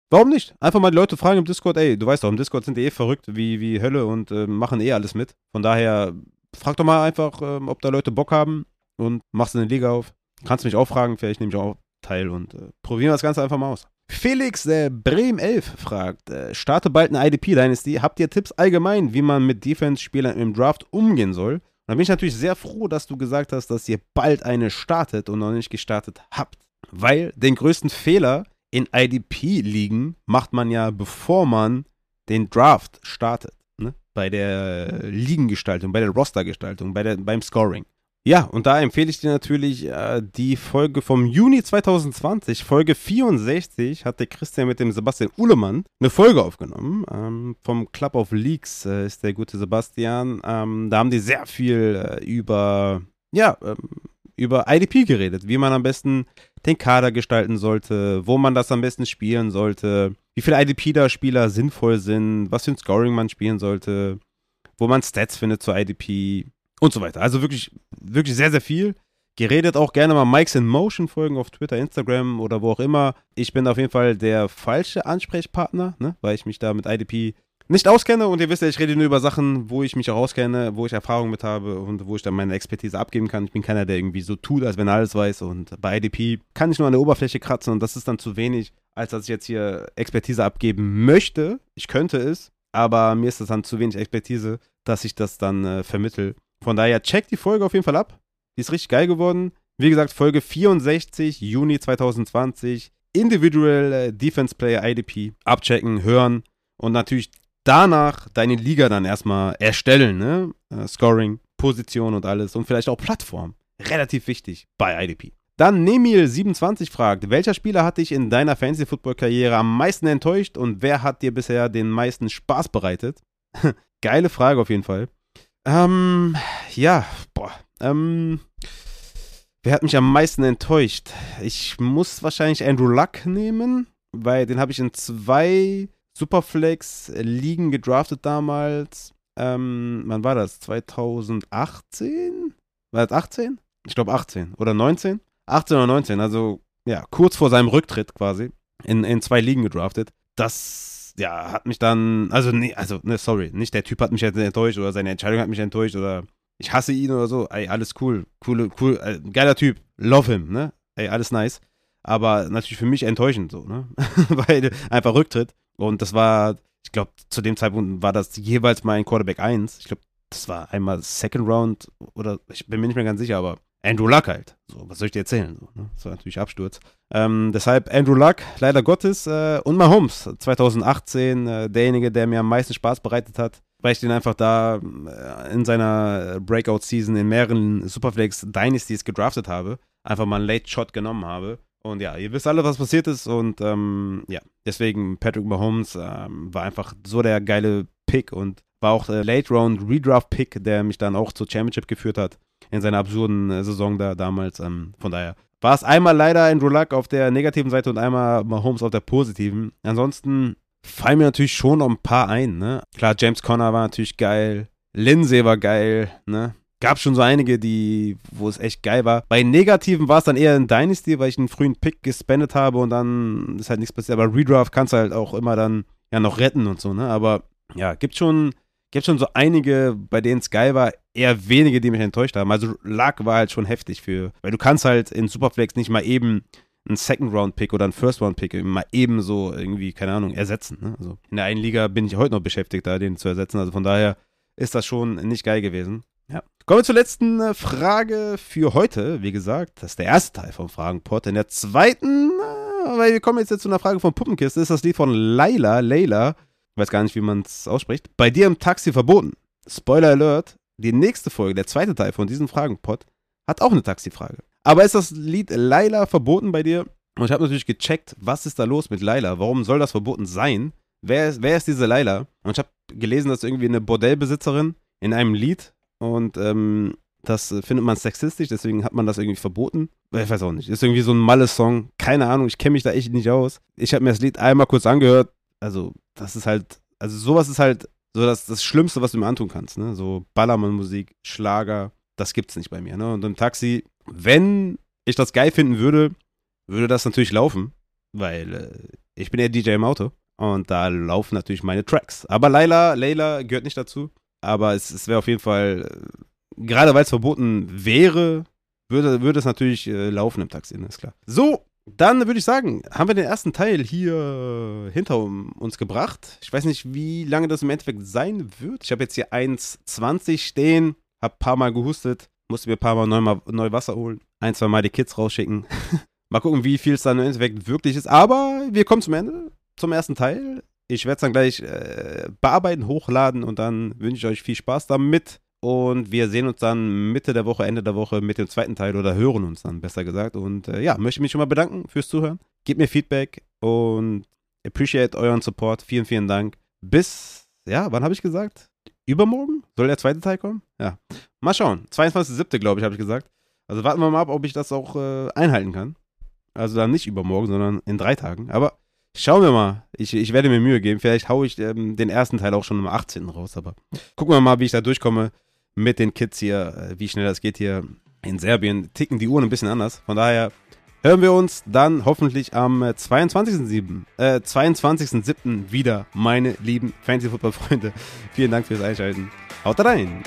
Warum nicht? Einfach mal die Leute fragen im Discord, ey, du weißt doch, im Discord sind die eh verrückt wie, wie Hölle und äh, machen eh alles mit. Von daher, frag doch mal einfach, äh, ob da Leute Bock haben und machst eine Liga auf. Kannst mich auch fragen, vielleicht nehme ich auch teil und äh, probieren wir das Ganze einfach mal aus. Felix äh, Brehm 11 fragt, äh, starte bald eine IDP Dynasty. Habt ihr Tipps allgemein, wie man mit Defense-Spielern im Draft umgehen soll? Und da bin ich natürlich sehr froh, dass du gesagt hast, dass ihr bald eine startet und noch nicht gestartet habt. Weil den größten Fehler, in IDP-Ligen macht man ja, bevor man den Draft startet, ne? bei der Ligengestaltung, bei der Rostergestaltung, bei der, beim Scoring. Ja, und da empfehle ich dir natürlich äh, die Folge vom Juni 2020, Folge 64, hat der Christian mit dem Sebastian Uhlemann eine Folge aufgenommen. Ähm, vom Club of Leaks äh, ist der gute Sebastian. Ähm, da haben die sehr viel äh, über, ja, ähm, über IDP geredet, wie man am besten den Kader gestalten sollte, wo man das am besten spielen sollte, wie viele IDP da Spieler sinnvoll sind, was für ein Scoring man spielen sollte, wo man Stats findet zur IDP und so weiter. Also wirklich, wirklich sehr, sehr viel. Geredet auch gerne mal Mikes in Motion folgen auf Twitter, Instagram oder wo auch immer. Ich bin auf jeden Fall der falsche Ansprechpartner, ne? weil ich mich da mit IDP nicht auskenne und ihr wisst ja, ich rede nur über Sachen, wo ich mich auch auskenne, wo ich Erfahrung mit habe und wo ich dann meine Expertise abgeben kann. Ich bin keiner, der irgendwie so tut, als wenn er alles weiß und bei IDP kann ich nur an der Oberfläche kratzen und das ist dann zu wenig, als dass ich jetzt hier Expertise abgeben möchte. Ich könnte es, aber mir ist das dann zu wenig Expertise, dass ich das dann äh, vermittel. Von daher checkt die Folge auf jeden Fall ab. Die ist richtig geil geworden. Wie gesagt, Folge 64, Juni 2020. Individual äh, Defense Player IDP. Abchecken, hören und natürlich danach deine Liga dann erstmal erstellen, ne? Äh, Scoring, Position und alles und vielleicht auch Plattform. Relativ wichtig bei IDP. Dann Nemil27 fragt, welcher Spieler hat dich in deiner Fantasy-Football-Karriere am meisten enttäuscht und wer hat dir bisher den meisten Spaß bereitet? Geile Frage auf jeden Fall. Ähm, ja, boah, ähm, wer hat mich am meisten enttäuscht? Ich muss wahrscheinlich Andrew Luck nehmen, weil den habe ich in zwei Superflex liegen gedraftet damals. Ähm, wann war das? 2018? War das 18? Ich glaube 18 oder 19? 18 oder 19, also ja, kurz vor seinem Rücktritt quasi, in, in zwei Ligen gedraftet. Das, ja, hat mich dann, also, nee, also, ne, sorry, nicht der Typ hat mich enttäuscht oder seine Entscheidung hat mich enttäuscht oder ich hasse ihn oder so. Ey, alles cool, cool, cool, äh, geiler Typ, love him, ne? Ey, alles nice. Aber natürlich für mich enttäuschend so, ne? Weil einfach Rücktritt. Und das war, ich glaube, zu dem Zeitpunkt war das jeweils mein Quarterback 1. Ich glaube, das war einmal Second Round oder ich bin mir nicht mehr ganz sicher, aber Andrew Luck halt. So, was soll ich dir erzählen? So, ne? Das war natürlich Absturz. Ähm, deshalb Andrew Luck, leider Gottes, äh, und Mahomes 2018, äh, derjenige, der mir am meisten Spaß bereitet hat. weil ich den einfach da äh, in seiner Breakout-Season in mehreren Superflex Dynasties gedraftet habe. Einfach mal einen Late-Shot genommen habe. Und ja, ihr wisst alle, was passiert ist. Und ähm, ja, deswegen Patrick Mahomes ähm, war einfach so der geile Pick und war auch der Late-Round Redraft-Pick, der mich dann auch zur Championship geführt hat in seiner absurden äh, Saison da damals. Ähm, von daher war es einmal leider Andrew Luck auf der negativen Seite und einmal Mahomes auf der positiven. Ansonsten fallen mir natürlich schon noch ein paar ein, ne? Klar, James Conner war natürlich geil. Lindsay war geil, ne? Gab schon so einige, die, wo es echt geil war. Bei Negativen war es dann eher ein Dynasty, weil ich einen frühen Pick gespendet habe und dann ist halt nichts passiert. Aber Redraft kannst du halt auch immer dann ja noch retten und so, ne? Aber ja, gibt schon, gibt schon so einige, bei denen es geil war, eher wenige, die mich enttäuscht haben. Also Luck war halt schon heftig für, weil du kannst halt in Superflex nicht mal eben einen Second-Round-Pick oder einen First-Round-Pick mal eben so irgendwie, keine Ahnung, ersetzen. Ne? Also in der einen Liga bin ich heute noch beschäftigt, da den zu ersetzen. Also von daher ist das schon nicht geil gewesen. Kommen wir zur letzten äh, Frage für heute. Wie gesagt, das ist der erste Teil vom Fragenpot. In der zweiten, äh, weil wir kommen jetzt, jetzt zu einer Frage von Puppenkiste, ist das Lied von Laila, Leila, ich weiß gar nicht, wie man es ausspricht, bei dir im Taxi verboten. Spoiler Alert, die nächste Folge, der zweite Teil von diesem Fragenpot, hat auch eine Taxifrage. Aber ist das Lied Laila verboten bei dir? Und ich habe natürlich gecheckt, was ist da los mit Laila? Warum soll das verboten sein? Wer ist, wer ist diese Laila? Und ich habe gelesen, dass irgendwie eine Bordellbesitzerin in einem Lied und ähm, das findet man sexistisch, deswegen hat man das irgendwie verboten. Ich weiß auch nicht. Ist irgendwie so ein Malle-Song. Keine Ahnung, ich kenne mich da echt nicht aus. Ich habe mir das Lied einmal kurz angehört. Also, das ist halt, also sowas ist halt so das, das Schlimmste, was du mir antun kannst. Ne? So Ballermann-Musik, Schlager, das gibt's nicht bei mir. Ne? Und im Taxi wenn ich das geil finden würde, würde das natürlich laufen, weil äh, ich bin ja DJ im Auto und da laufen natürlich meine Tracks. Aber Layla, Layla gehört nicht dazu. Aber es, es wäre auf jeden Fall, äh, gerade weil es verboten wäre, würde, würde es natürlich äh, laufen im Taxi, ne, ist klar. So, dann würde ich sagen, haben wir den ersten Teil hier hinter uns gebracht. Ich weiß nicht, wie lange das im Endeffekt sein wird. Ich habe jetzt hier 1,20 stehen, habe ein paar Mal gehustet. Musste mir ein paar Mal neu, neu Wasser holen. Ein, zwei Mal die Kids rausschicken. mal gucken, wie viel es dann im Endeffekt wirklich ist. Aber wir kommen zum Ende, zum ersten Teil. Ich werde es dann gleich äh, bearbeiten, hochladen und dann wünsche ich euch viel Spaß damit. Und wir sehen uns dann Mitte der Woche, Ende der Woche mit dem zweiten Teil oder hören uns dann, besser gesagt. Und äh, ja, möchte mich schon mal bedanken fürs Zuhören. Gebt mir Feedback und appreciate euren Support. Vielen, vielen Dank. Bis, ja, wann habe ich gesagt? Übermorgen? Soll der zweite Teil kommen? Ja. Mal schauen. 22.07. glaube ich, habe ich gesagt. Also warten wir mal ab, ob ich das auch äh, einhalten kann. Also dann nicht übermorgen, sondern in drei Tagen. Aber schauen wir mal. Ich, ich werde mir Mühe geben. Vielleicht haue ich ähm, den ersten Teil auch schon am 18. raus. Aber gucken wir mal, wie ich da durchkomme mit den Kids hier. Äh, wie schnell das geht hier in Serbien. Ticken die Uhren ein bisschen anders. Von daher hören wir uns dann hoffentlich am 22.07. Äh, 22.07. Äh, wieder, meine lieben Fantasy Football Freunde. Vielen Dank fürs Einschalten. Haut rein!